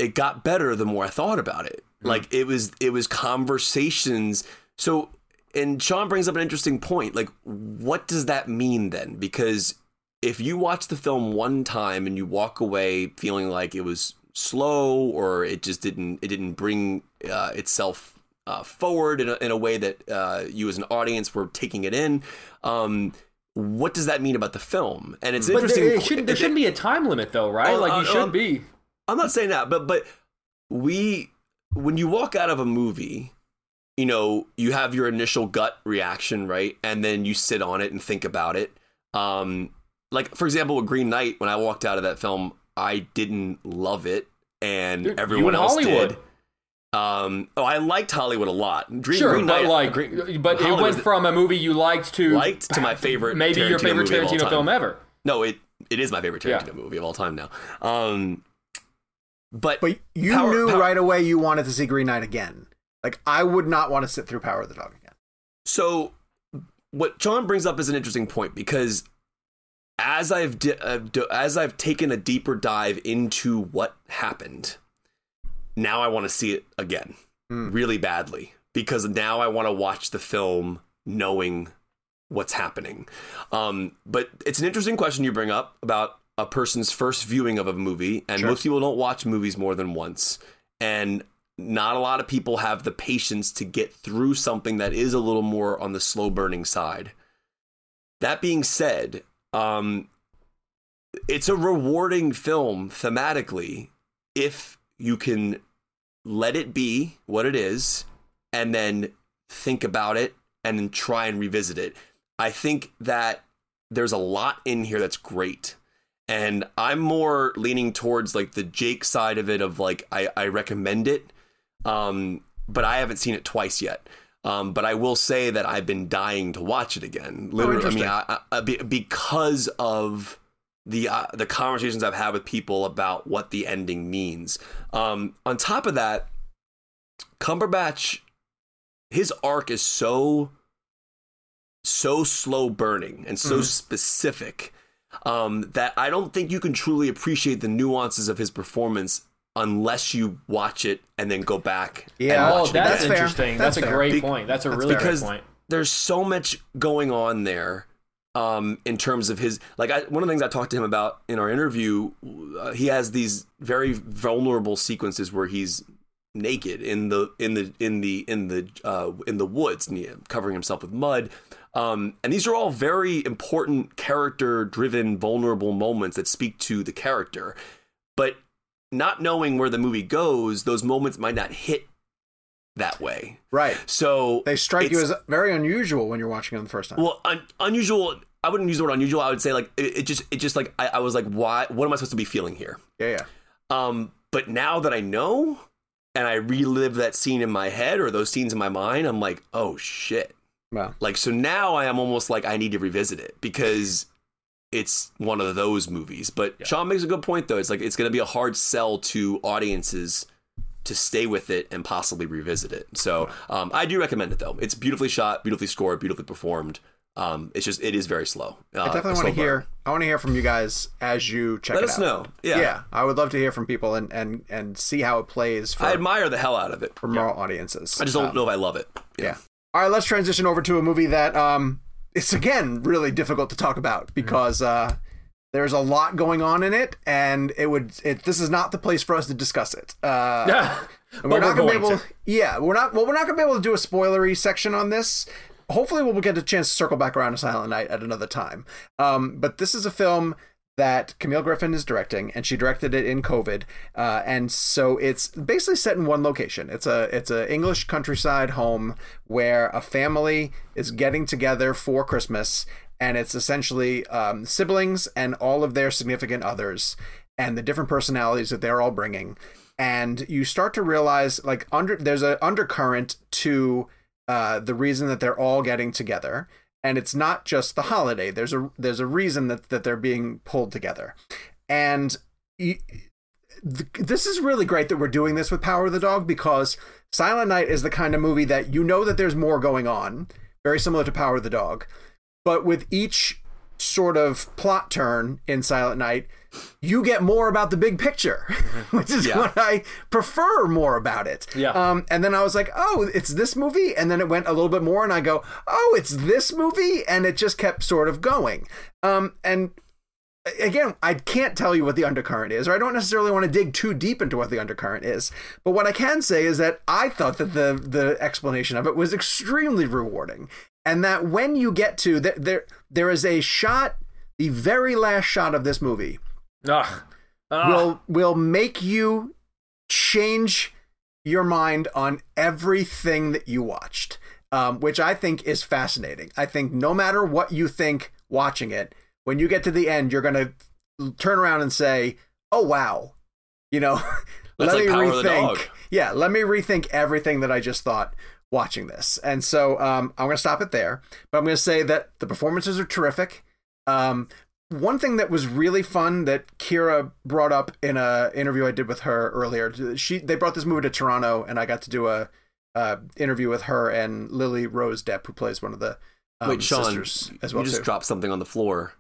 it got better the more I thought about it. Like it was, it was conversations. So, and Sean brings up an interesting point. Like, what does that mean then? Because if you watch the film one time and you walk away feeling like it was slow or it just didn't, it didn't bring uh, itself uh, forward in a, in a way that uh, you as an audience were taking it in. Um, what does that mean about the film? And it's But interesting. there, it shouldn't, there shouldn't be a time limit though, right? Oh, like uh, you should um, be. I'm not saying that, but but we when you walk out of a movie, you know, you have your initial gut reaction, right? And then you sit on it and think about it. Um, like for example, with Green Knight, when I walked out of that film, I didn't love it, and Dude, you everyone else Hollywood. did. Um, oh, I liked Hollywood a lot. Green, Sure, Green but like, Green- but it went from a movie you liked to liked to my favorite, maybe your Tarantino favorite movie Tarantino film ever. No, it it is my favorite Yeah. Tarantino movie of all time now. Um, but But you Power- knew Power- right away you wanted to see Green Knight again. Like I would not want to sit through Power of the Dog again. So, what John brings up is an interesting point because as I've di- uh, as I've taken a deeper dive into what happened, now I want to see it again, really badly because now I want to watch the film knowing what's happening. Um, but it's an interesting question you bring up about a person's first viewing of a movie, and Sure. most people don't watch movies more than once, and not a lot of people have the patience to get through something that is a little more on the slow burning side. That being said, um, it's a rewarding film thematically if you can let it be what it is and then think about it and then try and revisit it. I think that there's a lot in here that's great. And I'm more leaning towards like the Jake side of it of like I, I recommend it. Um, but I haven't seen it twice yet. Um, but I will say that I've been dying to watch it again. Literally, I mean. I, I, because of the uh, the conversations I've had with people about what the ending means. Um, on top of that, Cumberbatch, his arc is so so slow burning and so specific um, that I don't think you can truly appreciate the nuances of his performance unless you watch it and then go back. and Yeah. Oh, watch it that's again. interesting. That's That's, a fair. great Be- point. That's a that's really fair. great Because point. there's so much going on there um, in terms of his like I, one of the things I talked to him about in our interview. Uh, he has these very vulnerable sequences where he's naked in the in the in the in the uh, in the woods, and he- covering himself with mud. Um, and these are all very important character-driven, vulnerable moments that speak to the character. But not knowing where the movie goes, those moments might not hit that way. Right. So They strike you as very unusual when you're watching them the first time. well, un- unusual. I wouldn't use the word unusual. I would say like it, it just it just like I, I was like, why? What am I supposed to be feeling here? yeah, yeah. Um, but now that I know, and I relive that scene in my head or those scenes in my mind, I'm like, oh shit. Well, Like so now I am almost like I need to revisit it because it's one of those movies. But Sean makes a good point though. It's like it's going to be a hard sell to audiences to stay with it and possibly revisit it. So um, I do recommend it though. It's beautifully shot, beautifully scored, beautifully performed. Um, it's just it is very slow. Uh, I definitely want to burn. hear. I want to hear from you guys as you check Let it us out. know. Yeah. yeah. I would love to hear from people and and and see how it plays for, I admire the hell out of it. for more audiences. I just don't Um, know if I love it. Yeah. All right, let's transition over to a movie that um it's again really difficult to talk about because uh there's a lot going on in it and it would it this is not the place for us to discuss it. Uh Yeah. But we're not we're gonna be able to. Yeah, we're not well we're not gonna be able to do a spoilery section on this. Hopefully we'll get a chance to circle back around to Silent Night at another time. Um but this is a film that Camille Griffin is directing, and she directed it in COVID, uh, and so it's basically set in one location. It's a it's a English countryside home where a family is getting together for Christmas, and it's essentially um, siblings and all of their significant others, and the different personalities that they're all bringing, and you start to realize like under there's an undercurrent to uh, the reason that they're all getting together and it's not just the holiday. There's a there's a reason that that they're being pulled together. And this is really great that we're doing this with power of the dog because silent night is the kind of movie that you know that there's more going on very similar to power of the dog. But with each sort of plot turn in silent night you get more about the big picture which is Yeah. what i prefer more about it Yeah. um, and then I was like, oh, it's this movie. And then it went a little bit more, and I go, oh, it's this movie. And it just kept sort of going. Um, and again, I can't tell you what the undercurrent is, or I don't necessarily want to dig too deep into what the undercurrent is. But what I can say is that I thought that the the explanation of it was extremely rewarding, and that when you get to there, there, there is a shot, the very last shot of this movie Ugh. Ugh. will will make you change your mind on everything that you watched, um, which I think is fascinating. I think no matter what you think watching it, when you get to the end, you're going to turn around and say, "Oh wow," you know. Let like me Power of the rethink. Yeah, let me rethink everything that I just thought watching this. And so um, I'm going to stop it there. But I'm going to say that the performances are terrific. Um, one thing that was really fun that Keira brought up in a interview I did with her earlier. She they brought this movie to Toronto, and I got to do a uh, interview with her and Lily Rose Depp, who plays one of the um, Wait, Sean, sisters as well you just too. dropped something on the floor.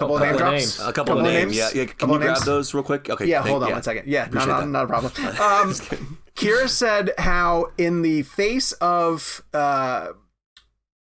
couple of name couple of drops. names. A couple, Couple of of names. names? Yeah, yeah. Can Couple you of grab names? those real quick? Okay. Yeah, thank- hold on one second. Yeah, no, Appreciate no, that. not a problem. Um, Just kidding. Keira said how, in the face of uh,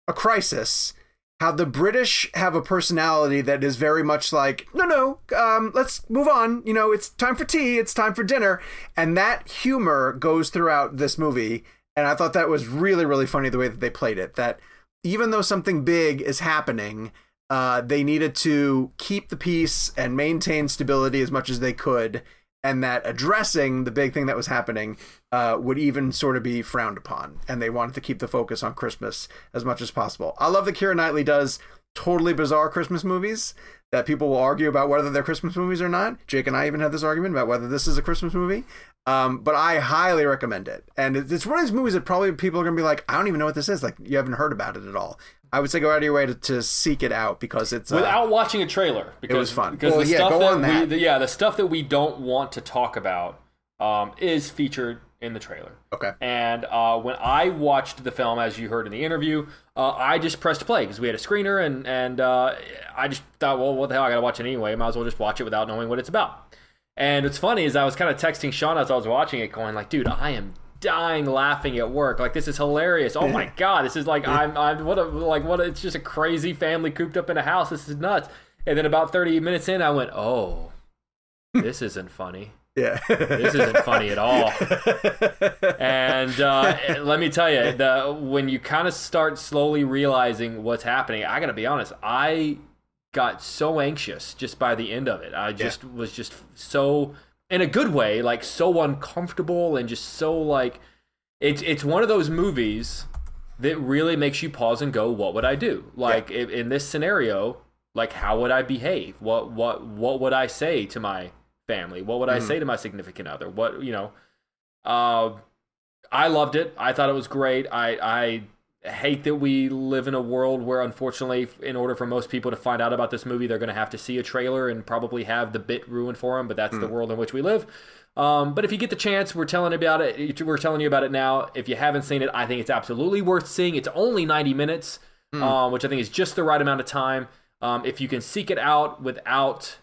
a crisis, how the British have a personality that is very much like, no, no, um, let's move on. You know, it's time for tea, it's time for dinner. And that humor goes throughout this movie. And I thought that was really, really funny the way that they played it. That even though something big is happening, uh, they needed to keep the peace and maintain stability as much as they could, and that addressing the big thing that was happening uh, would even sort of be frowned upon. And they wanted to keep the focus on Christmas as much as possible. I love that Keira Knightley does totally bizarre Christmas movies that people will argue about whether they're Christmas movies or not. Jake and I even had this argument about whether this is a Christmas movie. Um, but I highly recommend it. And it's one of these movies that probably people are going to be like, I don't even know what this is. Like, you haven't heard about it at all. I would say go out of your way to, to seek it out because it's uh, without watching a trailer because it was fun. Because Well, the yeah, stuff go that, on we, that. the, yeah, the stuff that we don't want to talk about um, is featured in the trailer. okay. And uh, when I watched the film, as you heard in the interview, uh, I just pressed play because we had a screener, and and uh, I just thought, well, what the hell? I gotta watch it anyway. Might as well just watch it without knowing what it's about. And what's funny is I was kind of texting Sean as I was watching it, going like, dude, I am dying laughing at work. Like this is hilarious. Oh my god, this is like I'm I'm what a like what a, it's just a crazy family cooped up in a house. This is nuts. And then about 30 minutes in, I went, oh, this isn't funny. Yeah. This isn't funny at all. And uh, let me tell you, the when you kind of start slowly realizing what's happening, I gotta be honest, I got so anxious just by the end of it. I just was just so, in a good way, like so uncomfortable and just so like, it's it's one of those movies that really makes you pause and go, what would I do? Like i in this scenario, like how would I behave? What what what would I say to my family? What would I say to my significant other? What you know? Uh, I loved it. I thought it was great. I I hate that we live in a world where, unfortunately, in order for most people to find out about this movie, they're going to have to see a trailer and probably have the bit ruined for them. But that's the world in which we live. Um, but if you get the chance, we're telling about it. We're telling you about it now. If you haven't seen it, I think it's absolutely worth seeing. It's only ninety minutes, um, which I think is just the right amount of time. Um, if you can seek it out without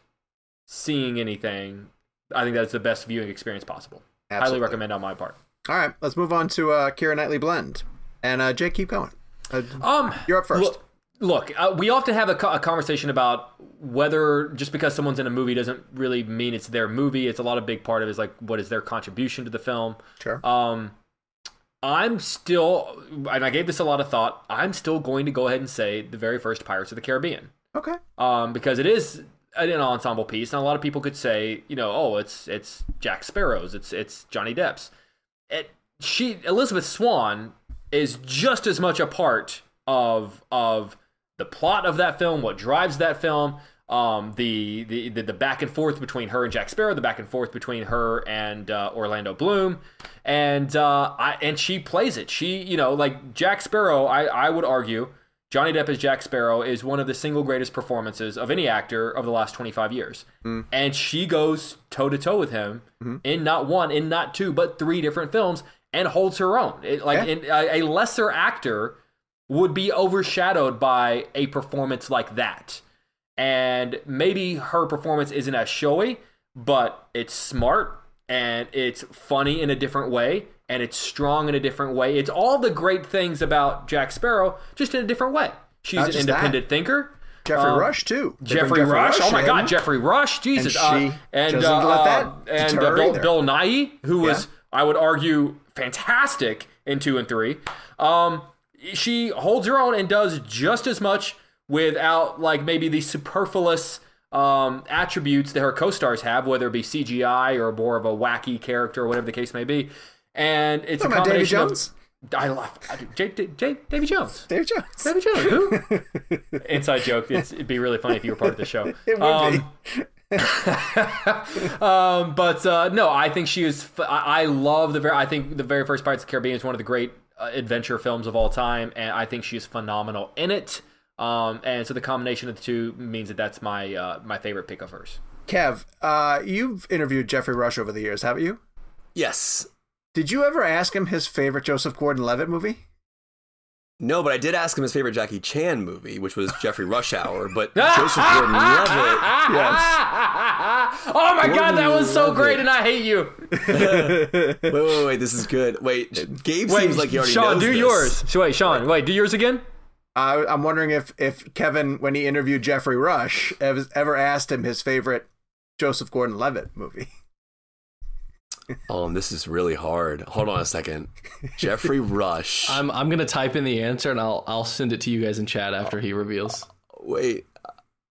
seeing anything, I think that's the best viewing experience possible. Highly recommend on my part. All right, let's move on to uh, Keira Knightley Blend. And uh, Jake, keep going. Uh, Um, You're up first. Look, look uh, we often have a, co- a conversation about whether just because someone's in a movie doesn't really mean it's their movie. It's a lot of big part of it is like what is their contribution to the film. Sure. Um, I'm still, and I gave this a lot of thought. I'm still going to go ahead and say the very first Pirates of the Caribbean. okay. um, because it is an ensemble piece, and a lot of people could say, you know, oh, it's it's Jack Sparrow's, it's it's Johnny Depp's. It, she Elizabeth Swann is just as much a part of of the plot of that film, what drives that film, um, the, the the the back and forth between her and Jack Sparrow, the back and forth between her and uh, Orlando Bloom, and uh, I and she plays it. She, you know, like Jack Sparrow, I I would argue. Johnny Depp as Jack Sparrow is one of the single greatest performances of any actor of the last 25 years. Mm. And she goes toe to toe with him mm-hmm. in not one, in not two, but three different films and holds her own. It, like Yeah. in, a, a lesser actor would be overshadowed by a performance like that. And maybe her performance isn't as showy, but it's smart and it's funny in a different way and it's strong in a different way. It's all the great things about Jack Sparrow, just in a different way. She's an independent thinker. Geoffrey Um, Rush, too. They bring Geoffrey, Rush. Oh my. God, Geoffrey Rush. Jesus. And she uh, and uh, that uh, and uh, Bill. Bill Nighy, who was, I would argue, fantastic in two and three. Um, she holds her own and does just as much without like maybe the superfluous um, attributes that her co-stars have, whether it be CGI or more of a wacky character or whatever the case may be. And it's a Talking about Davy combination Jones? of. I love I do, J, J, J, Davy Jones. Dave Jones. Davy Jones. Who? Inside joke. It's, it'd be really funny if you were part of the show. It would Um, be. um, but uh, no, I think she is. f- I, I love the very. I think the very first Pirates of the Caribbean is one of the great uh, adventure films of all time, and I think she is phenomenal in it. Um, and so the combination of the two means that that's my uh, my favorite pick of hers. Kev, uh, you've interviewed Geoffrey Rush over the years, haven't you? Yes. Did you ever ask him his favorite Joseph Gordon-Levitt movie? No, but I did ask him his favorite Jackie Chan movie, which was Geoffrey Rush Hour. But Joseph Gordon-Levitt, yes. oh my god, that was so great, it. and I hate you. wait, wait, wait, this is good. Wait, Gabe Wait, seems like he already Sean, knows do this. yours. So wait, Sean, wait, do yours again. I, I'm wondering if if Kevin, when he interviewed Geoffrey Rush, ever, ever asked him his favorite Joseph Gordon-Levitt movie. Um, this is really hard. Hold on a second. Geoffrey Rush. I'm I'm gonna type in the answer and I'll I'll send it to you guys in chat after he reveals. Wait,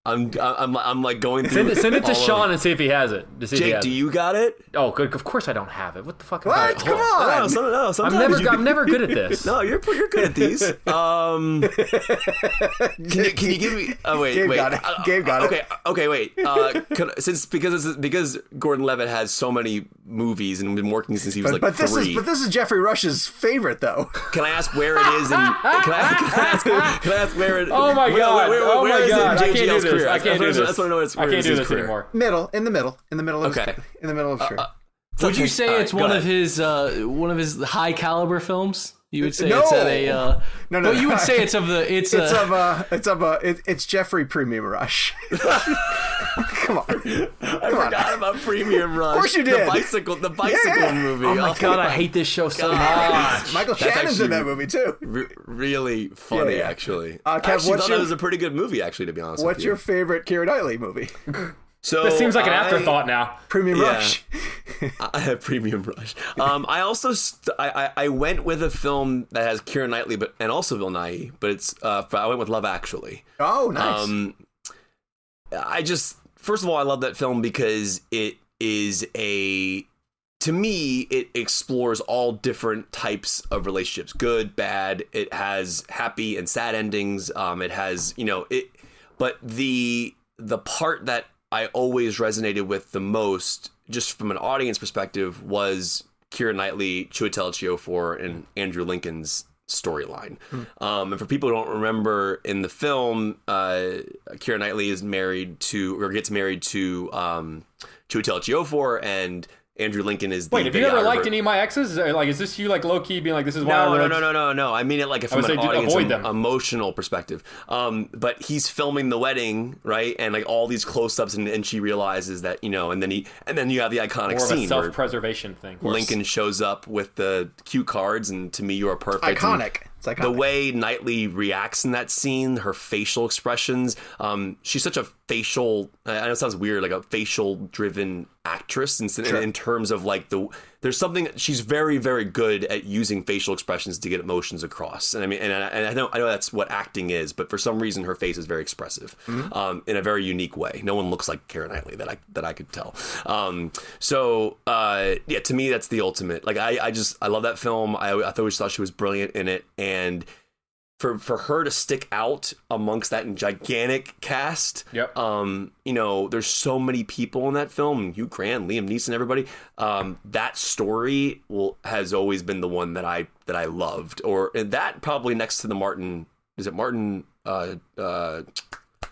I'm I'm I'm like going through. Send it, send it to Sean and see if he has it. To see if he Jake, has do you got it? Oh, good. Of course I don't have it. What the fuck? What? Come on. on. No, some, no, I'm never. you- I'm never good at this. No, you're you're good at these. Um, can you, can you give me? Oh wait, Gabe wait. got it. Uh, Gabe got it. okay, okay, wait. Uh, can, since because it's, because Gordon Levitt has so many movies and been working since he was But, like but this three. is but this is Geoffrey Rush's favorite though. Can I ask where it is? In, can, I, can, I ask, can I ask where it? Oh my where- god! where- where- oh my is it in god! I can't do JGL's this. career? I can't do That's this. what- That's what I know. It's, I can't do this anymore. Middle, in the middle, in the middle of Okay. his, in the middle of his career. Would you say all right, it's go one ahead. of his uh, one of his high caliber films? You would say No. it's at a uh, No, no, But you would say it's of the it's, it's a, of a it's of a it, it's Geoffrey Premium Rush. Come on. I forgot about Premium Rush. Of course you did. The bicycle, the bicycle Yeah. movie. Oh my god! I hate this show so God. much. Michael That's Shannon's in that movie too. Re- really funny, Yeah, yeah. actually. Uh, Kev, I actually what's thought your- that was a pretty good movie, actually, to be honest. What's with your favorite Keira Knightley movie? So This seems like an I- afterthought now. Premium Yeah. Rush. I have Premium Rush. Um, I also st- I, I I went with a film that has Keira Knightley, but and also Bill Nighy, but it's uh, I went with Love Actually. Oh, nice. Um, I just first of all, I love that film because it is a to me it explores all different types of relationships, good, bad. It has happy and sad endings. Um, it has you know it, but the the part that I always resonated with the most, just from an audience perspective, was Keira Knightley, Chiwetel Ejiofor, and Andrew Lincoln's storyline. Um, and for people who don't remember, in the film, uh, Keira Knightley is married to or gets married to um, Chiwetel Ejiofor, and Andrew Lincoln is the Wait, have you ever liked any of my exes? Like, is this you like low key being like, this is why I No, no, no, no, no, no. I mean it like from would an say do- audience avoid em- them. emotional perspective. Um, but he's filming the wedding, right? And like all these close-ups, and, and she realizes that you know, and then he, and then you have the iconic more scene self-preservation thing. Lincoln shows up with the cue cards, and to me, you are perfect. Iconic. It's The way Knightley reacts in that scene, her facial expressions. Um, she's such a facial. I know it sounds weird, like a facial-driven actress, in, in, in terms of like the. There's something she's very, very good at using facial expressions to get emotions across. And I mean, and I, and I know, I know that's what acting is, but for some reason, her face is very expressive, um, in a very unique way. No one looks like Karen Knightley that I that I could tell. Um, so uh, yeah, to me, that's the ultimate. Like I, I just I love that film. I, I always thought she was brilliant in it, and for for her to stick out amongst that gigantic cast. Yep. Um, you know, there's so many people in that film, Hugh Grant, Liam Neeson, everybody. Um, that story will has always been the one that I that I loved. Or and that probably next to the Martin is it Martin uh uh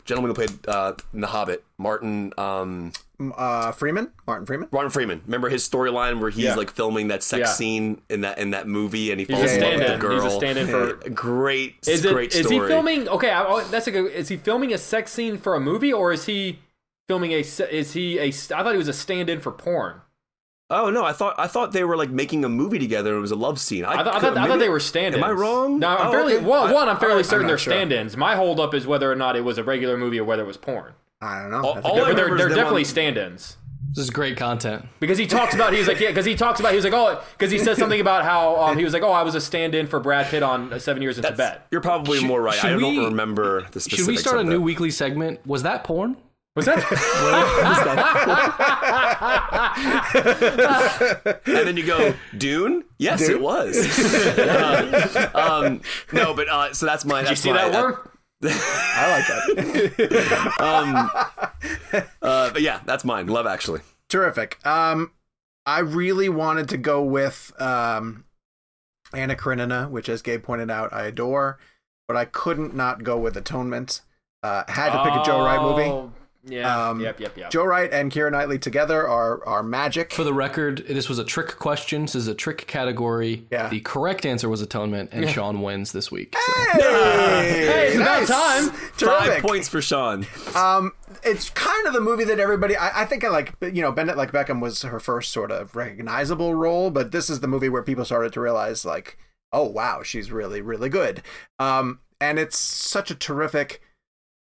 gentleman who played uh in The Hobbit, Martin um uh, Freeman, Martin Freeman. Martin Freeman. Remember his storyline where he's Yeah. like filming that sex Yeah. scene in that in that movie and he falls in love with the girl. He's a stand-in for. great Is it? great Is he filming? Okay, I, I- that's a good. Is he filming a sex scene for a movie, or is he filming a? Is he a? I thought he was a stand-in for porn. Oh no, I thought I thought they were like making a movie together. and It was a love scene. I, thought, I, could- thought, I thought they were stand-ins. Am I wrong? No, I'm Oh, fairly. okay. Well, I- one, I'm fairly I'm certain not they're sure. stand-ins. My holdup is whether or not it was a regular movie or whether it was porn. I don't know. All- That's a all good- I they're, they're definitely on- stand-ins. this is great content. Because he talks about, he's like, yeah, because he talks about, he was like, oh, because he says something about how um, he was like, oh, I was a stand-in for Brad Pitt on uh, Seven Years in That's- Tibet. You're probably Should- more right. I don't we- remember the specifics. Should we start a new that. weekly segment? Was that porn? Was that? and then you go Dune. Yes, it was. Uh, um, no, but uh, so that's my. Did you see my, that worm? I like that. Um, uh, but yeah, that's mine. Love Actually. Terrific. Um, I really wanted to go with um, Anna Karenina, which, as Gabe pointed out, I adore, but I couldn't not go with Atonement. Uh, had to pick a Joe Wright movie. Yeah. Um, yep. Yep. Yep. Joe Wright and Keira Knightley together are are magic. For the record, this was a trick question. This is a trick category. Yeah. The correct answer was atonement, and Sean wins this week. So. Hey, Hey, it's about nice. time. Five Terrific. points for Sean. Um, it's kind of the movie that everybody. I, I think I like. You know, Bend It like Beckham was her first sort of recognizable role, but this is the movie where people started to realize, like, oh wow, she's really really good. Um, and it's such a terrific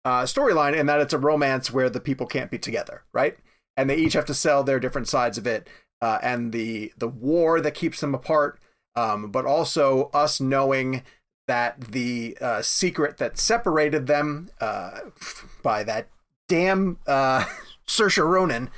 uh, storyline in that it's a romance where the people can't be together, right? And they each have to sell their different sides of it, uh, and the the war that keeps them apart, um, but also us knowing that the uh, secret that separated them uh, by that damn uh, Saoirse Ronan,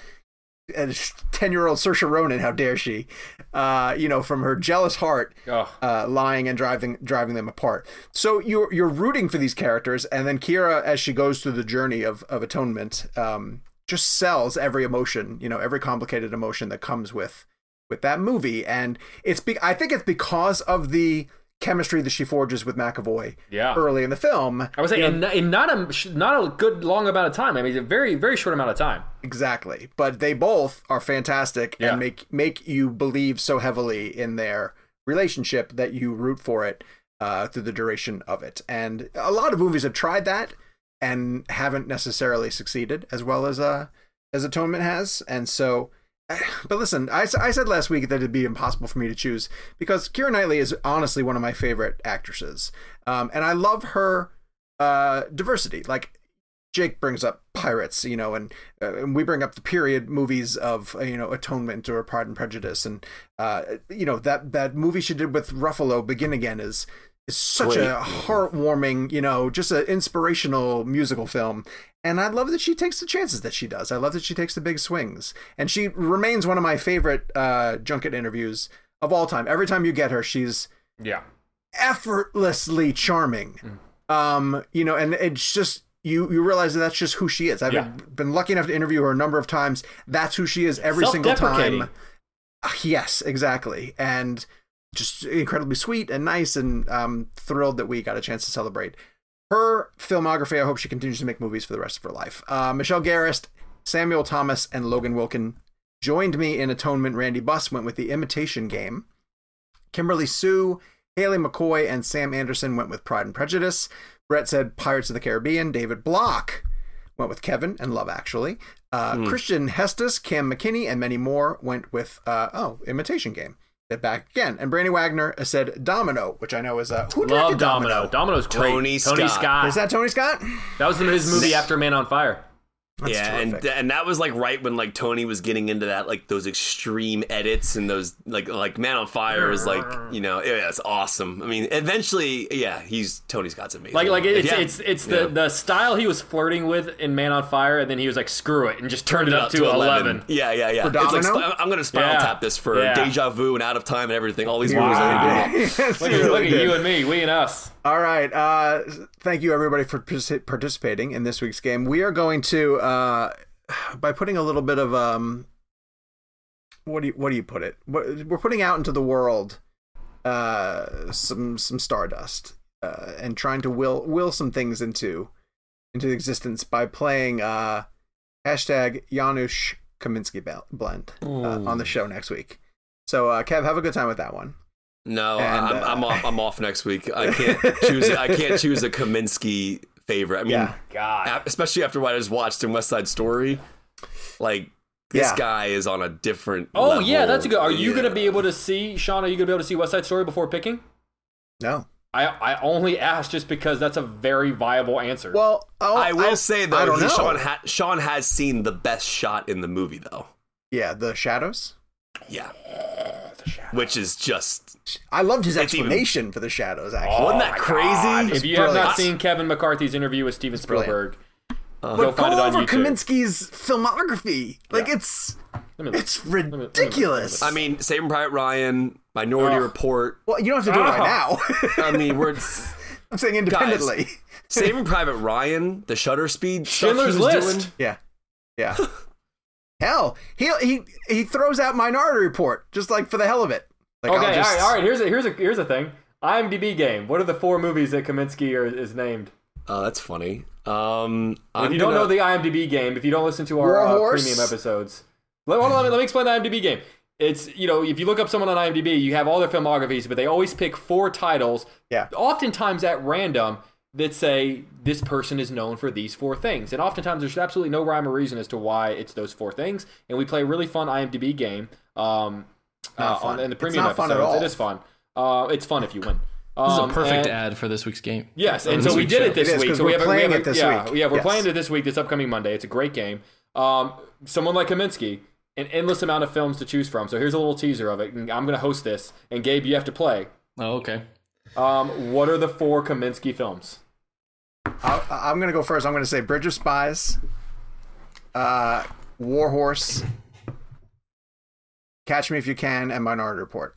ten year old Saoirse Ronan, how dare she? Uh, you know, from her jealous heart, uh, lying and driving driving them apart. So you're you're rooting for these characters, and then Keira, as she goes through the journey of of atonement, um, just sells every emotion, you know, every complicated emotion that comes with with that movie, and it's be- I think it's because of the chemistry that she forges with McAvoy Yeah. early in the film. I would say in, in not a not a good long amount of time. I mean, a very very short amount of time. Exactly. But they both are fantastic Yeah. and make make you believe so heavily in their relationship that you root for it uh, through the duration of it. And a lot of movies have tried that and haven't necessarily succeeded as well as uh as Atonement has. And so but listen, I, I said last week that it'd be impossible for me to choose because Keira Knightley is honestly one of my favorite actresses. Um, and I love her uh, diversity. Like Jake brings up pirates, you know, and, uh, and we bring up the period movies of uh, you know Atonement or Pride and Prejudice, and uh, you know that that movie she did with Ruffalo, Begin Again, is is such Great. a heartwarming, you know, just an inspirational musical film. And I love that she takes the chances that she does. I love that she takes the big swings, and she remains one of my favorite uh, junket interviews of all time. Every time you get her, she's Yeah. effortlessly charming. Um, you know, and it's just you you realize that that's just who she is. I've Yeah. been, been lucky enough to interview her a number of times. That's who she is every single time. Uh, Yes, exactly. And just incredibly sweet and nice and um thrilled that we got a chance to celebrate her filmography. I hope she continues to make movies for the rest of her life. Uh, Michelle Garrist, Samuel Thomas, and Logan Wilkin joined me in Atonement. Randy Buss went with The Imitation Game. Kimberly Sue, Haley McCoy, and Sam Anderson went with Pride and Prejudice. Brett said Pirates of the Caribbean. David Block went with Kevin and Love Actually. Uh, Christian Hestus, Cam McKinney, and many more went with uh, oh Imitation Game. They're back again. And Brandy Wagner said Domino, which I know is uh, who Love directed Domino. Domino's great. Tony Tony Scott. Scott. Is that Tony Scott? that was his movie after Man on Fire. That's yeah, terrific. and and that was like right when like Tony was getting into that like those extreme edits and those like like Man on Fire is like you know yeah, it's awesome. I mean, eventually, yeah, he's Tony Scott's amazing. Like like it's Yeah. it's it's Yeah. the the style he was flirting with in Man on Fire, and then he was like, screw it, and just turned it up to eleven. Yeah, yeah, yeah. For It's like I'm gonna spinal Yeah. tap this for Yeah. Deja Vu and Out of Time and everything. All these Wow. movies that he did. Yes, Look, at, really look at you and me, we and us. All right. Uh, thank you, everybody, for partic- participating in this week's game. We are going to, uh, by putting a little bit of, um, what do you what do you put it? We're putting out into the world uh, some some stardust uh, and trying to will will some things into into existence by playing uh, hashtag Janusz Kaminski bel- blend uh, on the show next week. So, uh, Kev, have a good time with that one. No, And, I'm, uh, I'm off. I'm off next week. I can't choose. I can't choose a Kaminski favorite. I mean, Yeah. God. especially after what I just watched in West Side Story. Like this Yeah. guy is on a different. Oh level. yeah, that's a good. Are you Yeah. gonna be able to see Sean? Are you gonna be able to see West Side Story before picking? No. I I only asked just because that's a very viable answer. Well, oh, I will say though, I don't know. Sean, ha- Sean has seen the best shot in the movie though. Yeah, the shadows. Yeah, which is just I loved his It's even- explanation for the shadows. Actually, wasn't Oh that crazy? God. If you have not seen Kevin McCarthy's interview with Steven brilliant. Spielberg, uh-huh. Go But find it go on over YouTube. Kaminski's filmography. Like it's Let me- it's let me- let me- ridiculous. I mean, Saving Private Ryan, Minority Ugh. Report. well, you don't have to do it right ah. now. I mean, we're I'm saying independently. Saving Private Ryan, the shutter speed stuff Schindler's he was List. doing. Yeah, yeah. hell, he he he throws out Minority Report just like for the hell of it. Like, Okay, just- all right, all right. Here's a here's a here's a thing. IMDb game. What are the four movies that Kaminski are, is named? Oh, that's funny. Um, if I'm you don't gonna- know the IMDb game, if you don't listen to our uh, premium episodes, let, on, let, me, let me explain the IMDb game. It's you know if you look up someone on IMDb, you have all their filmographies, but they always pick four titles, Yeah. oftentimes at random, that say this person is known for these four things, and oftentimes there's absolutely no rhyme or reason as to why it's those four things. And we play a really fun IMDb game um, uh, Not fun. on in the It's premium not fun at all. It is fun. Uh, it's fun if you win. This is a Um, perfect and- ad for this week's game. Yes, and so we did show. it this It is, week. 'cause So we we're have a- we have a, it this yeah, week. Yeah, we're Yes. playing it this week, this upcoming Monday. It's a great game. Um, someone like Kaminski, an endless amount of films to choose from. So here's a little teaser of it. And I'm going to host this, and Gabe, you have to play. Oh, okay. Um, what are the four Kaminski films? I'll, I'm gonna go first. I'm gonna say Bridge of Spies, uh, War Horse, Catch Me If You Can, and Minority Report.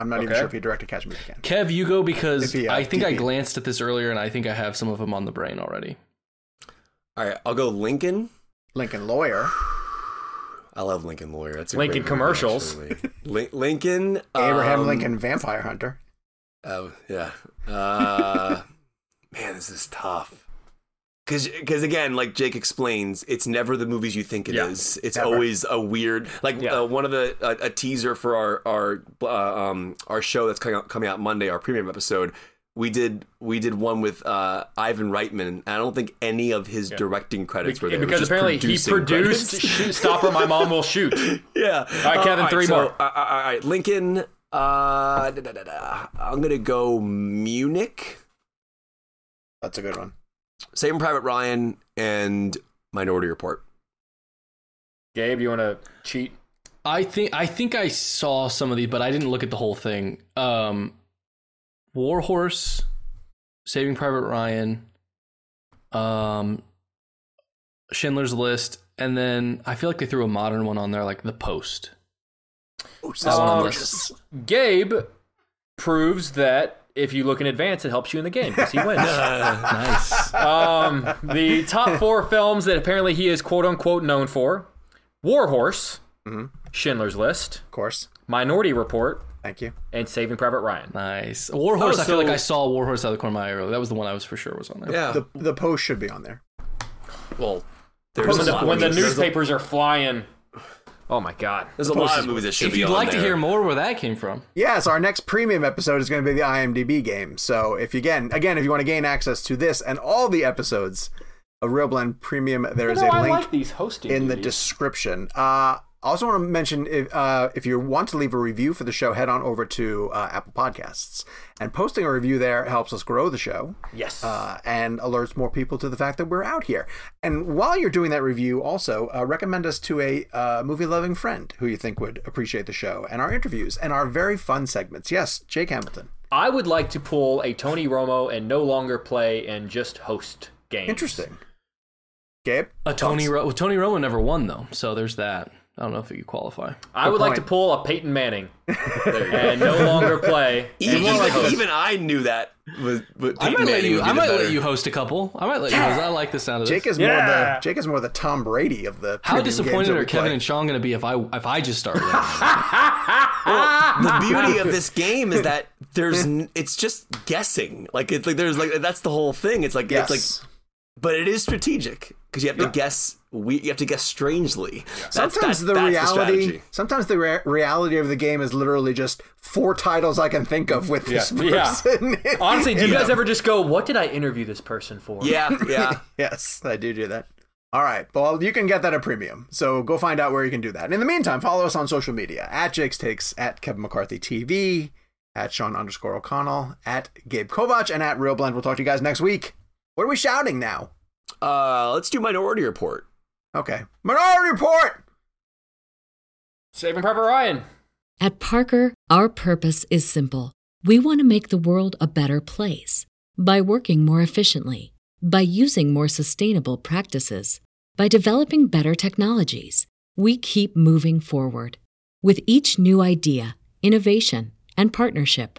I'm not even sure if he directed Catch Me If You Can. Kev, you go because he, uh, I think I glanced at this earlier and I think I have some of them on the brain already. All right, I'll go Lincoln. Lincoln Lawyer, I love Lincoln Lawyer. That's a Lincoln great movie, commercials. actually. Lin- Lincoln. Abraham um, Lincoln Vampire Hunter. Oh yeah. Uh, man, this is tough. Because because again, like Jake explains, it's never the movies you think it is. Yeah, It's never. always a weird, like Yeah. uh, one of the a, a teaser for our our uh, um our show that's coming out, coming out Monday, our premium episode. We did we did one with uh, Ivan Reitman. and I don't think any of his directing credits were there. Because just apparently he produced. Shoot, Stop or My Mom Will Shoot. Yeah. All right, Kevin, three so, more. uh, uh, all right, Lincoln. Uh, da, da, da, da. I'm gonna go Munich, That's a good one. Saving Private Ryan, and Minority Report. Gabe, you want to cheat? I think I think I saw some of these, but I didn't look at the whole thing. Um, Warhorse, Saving Private Ryan, um, Schindler's List, and then I feel like they threw a modern one on there, like The Post. Ooh, Um, Suspicious. Gabe proves that if you look in advance, it helps you in the game because he wins. nice. um, the top four films that apparently he is quote unquote known for War Horse, Schindler's List, of course. Minority Report, Thank you. and Saving Private Ryan. Nice. Warhorse, Oh, I feel like I saw Warhorse out of the corner of my eye. That was the one I was for sure was on there. Yeah. The the post should be on there. well, there's When a the, lot of when the movies- there's a- newspapers are flying. Oh my God. There's a lot of movies that should If be you'd on like to hear more where that came from, Yes, our next premium episode is going to be the IMDb game. So if you again, again, if you want to gain access to this and all the episodes of Real Blend Premium, there is You know, a I link like these hosting in the description. Uh, I also want to mention if, uh, if you want to leave a review for the show, head on over to uh, Apple Podcasts. And posting a review there helps us grow the show Yes. uh, and alerts more people to the fact that we're out here. And while you're doing that review, also uh, recommend us to a uh, movie loving friend who you think would appreciate the show and our interviews and our very fun segments. Yes, Jake Hamilton. I would like to pull a Tony Romo and no longer play and just host games. Interesting. Gabe? a Tony Thoughts? Ro- well, Tony Romo never won though, so there's that. I don't know if you qualify. I would like to pull a Peyton Manning and no longer play. Even, just even I knew that was. was I might Peyton let you. I might let you host a couple. I might let you host. I like the sound of this. Jake is more Yeah. the Jake is more the Tom Brady of the. How premium games disappointed are Kevin play. and Sean going to be if I if I just start? winning? the beauty of this game is that there's it's just guessing like it's like there's like that's the whole thing it's like Yes. it's like but it is strategic because you have to guess we you have to guess strangely That's- sometimes that's- the that's reality, strategy. sometimes the rea- reality of the game is literally just four titles I can think of with this Yeah. person. Honestly, do in you guys them. ever just go, what did I interview this person for? yeah yeah Yes, I do do that. All right. Well, you can get that at premium. So go find out where you can do that. And in the meantime, follow us on social media at Jake's Takes, at Kevin McCarthy TV, at Sean underscore O'Connell, at Gabe Kovach, and at Real Blend. We'll talk to you guys next week. What are we shouting now? uh let's do minority report Okay. Minority Report! Saving Private Ryan. At Parker, our purpose is simple. We want to make the world a better place by working more efficiently, by using more sustainable practices, by developing better technologies. We keep moving forward. With each new idea, innovation, and partnership,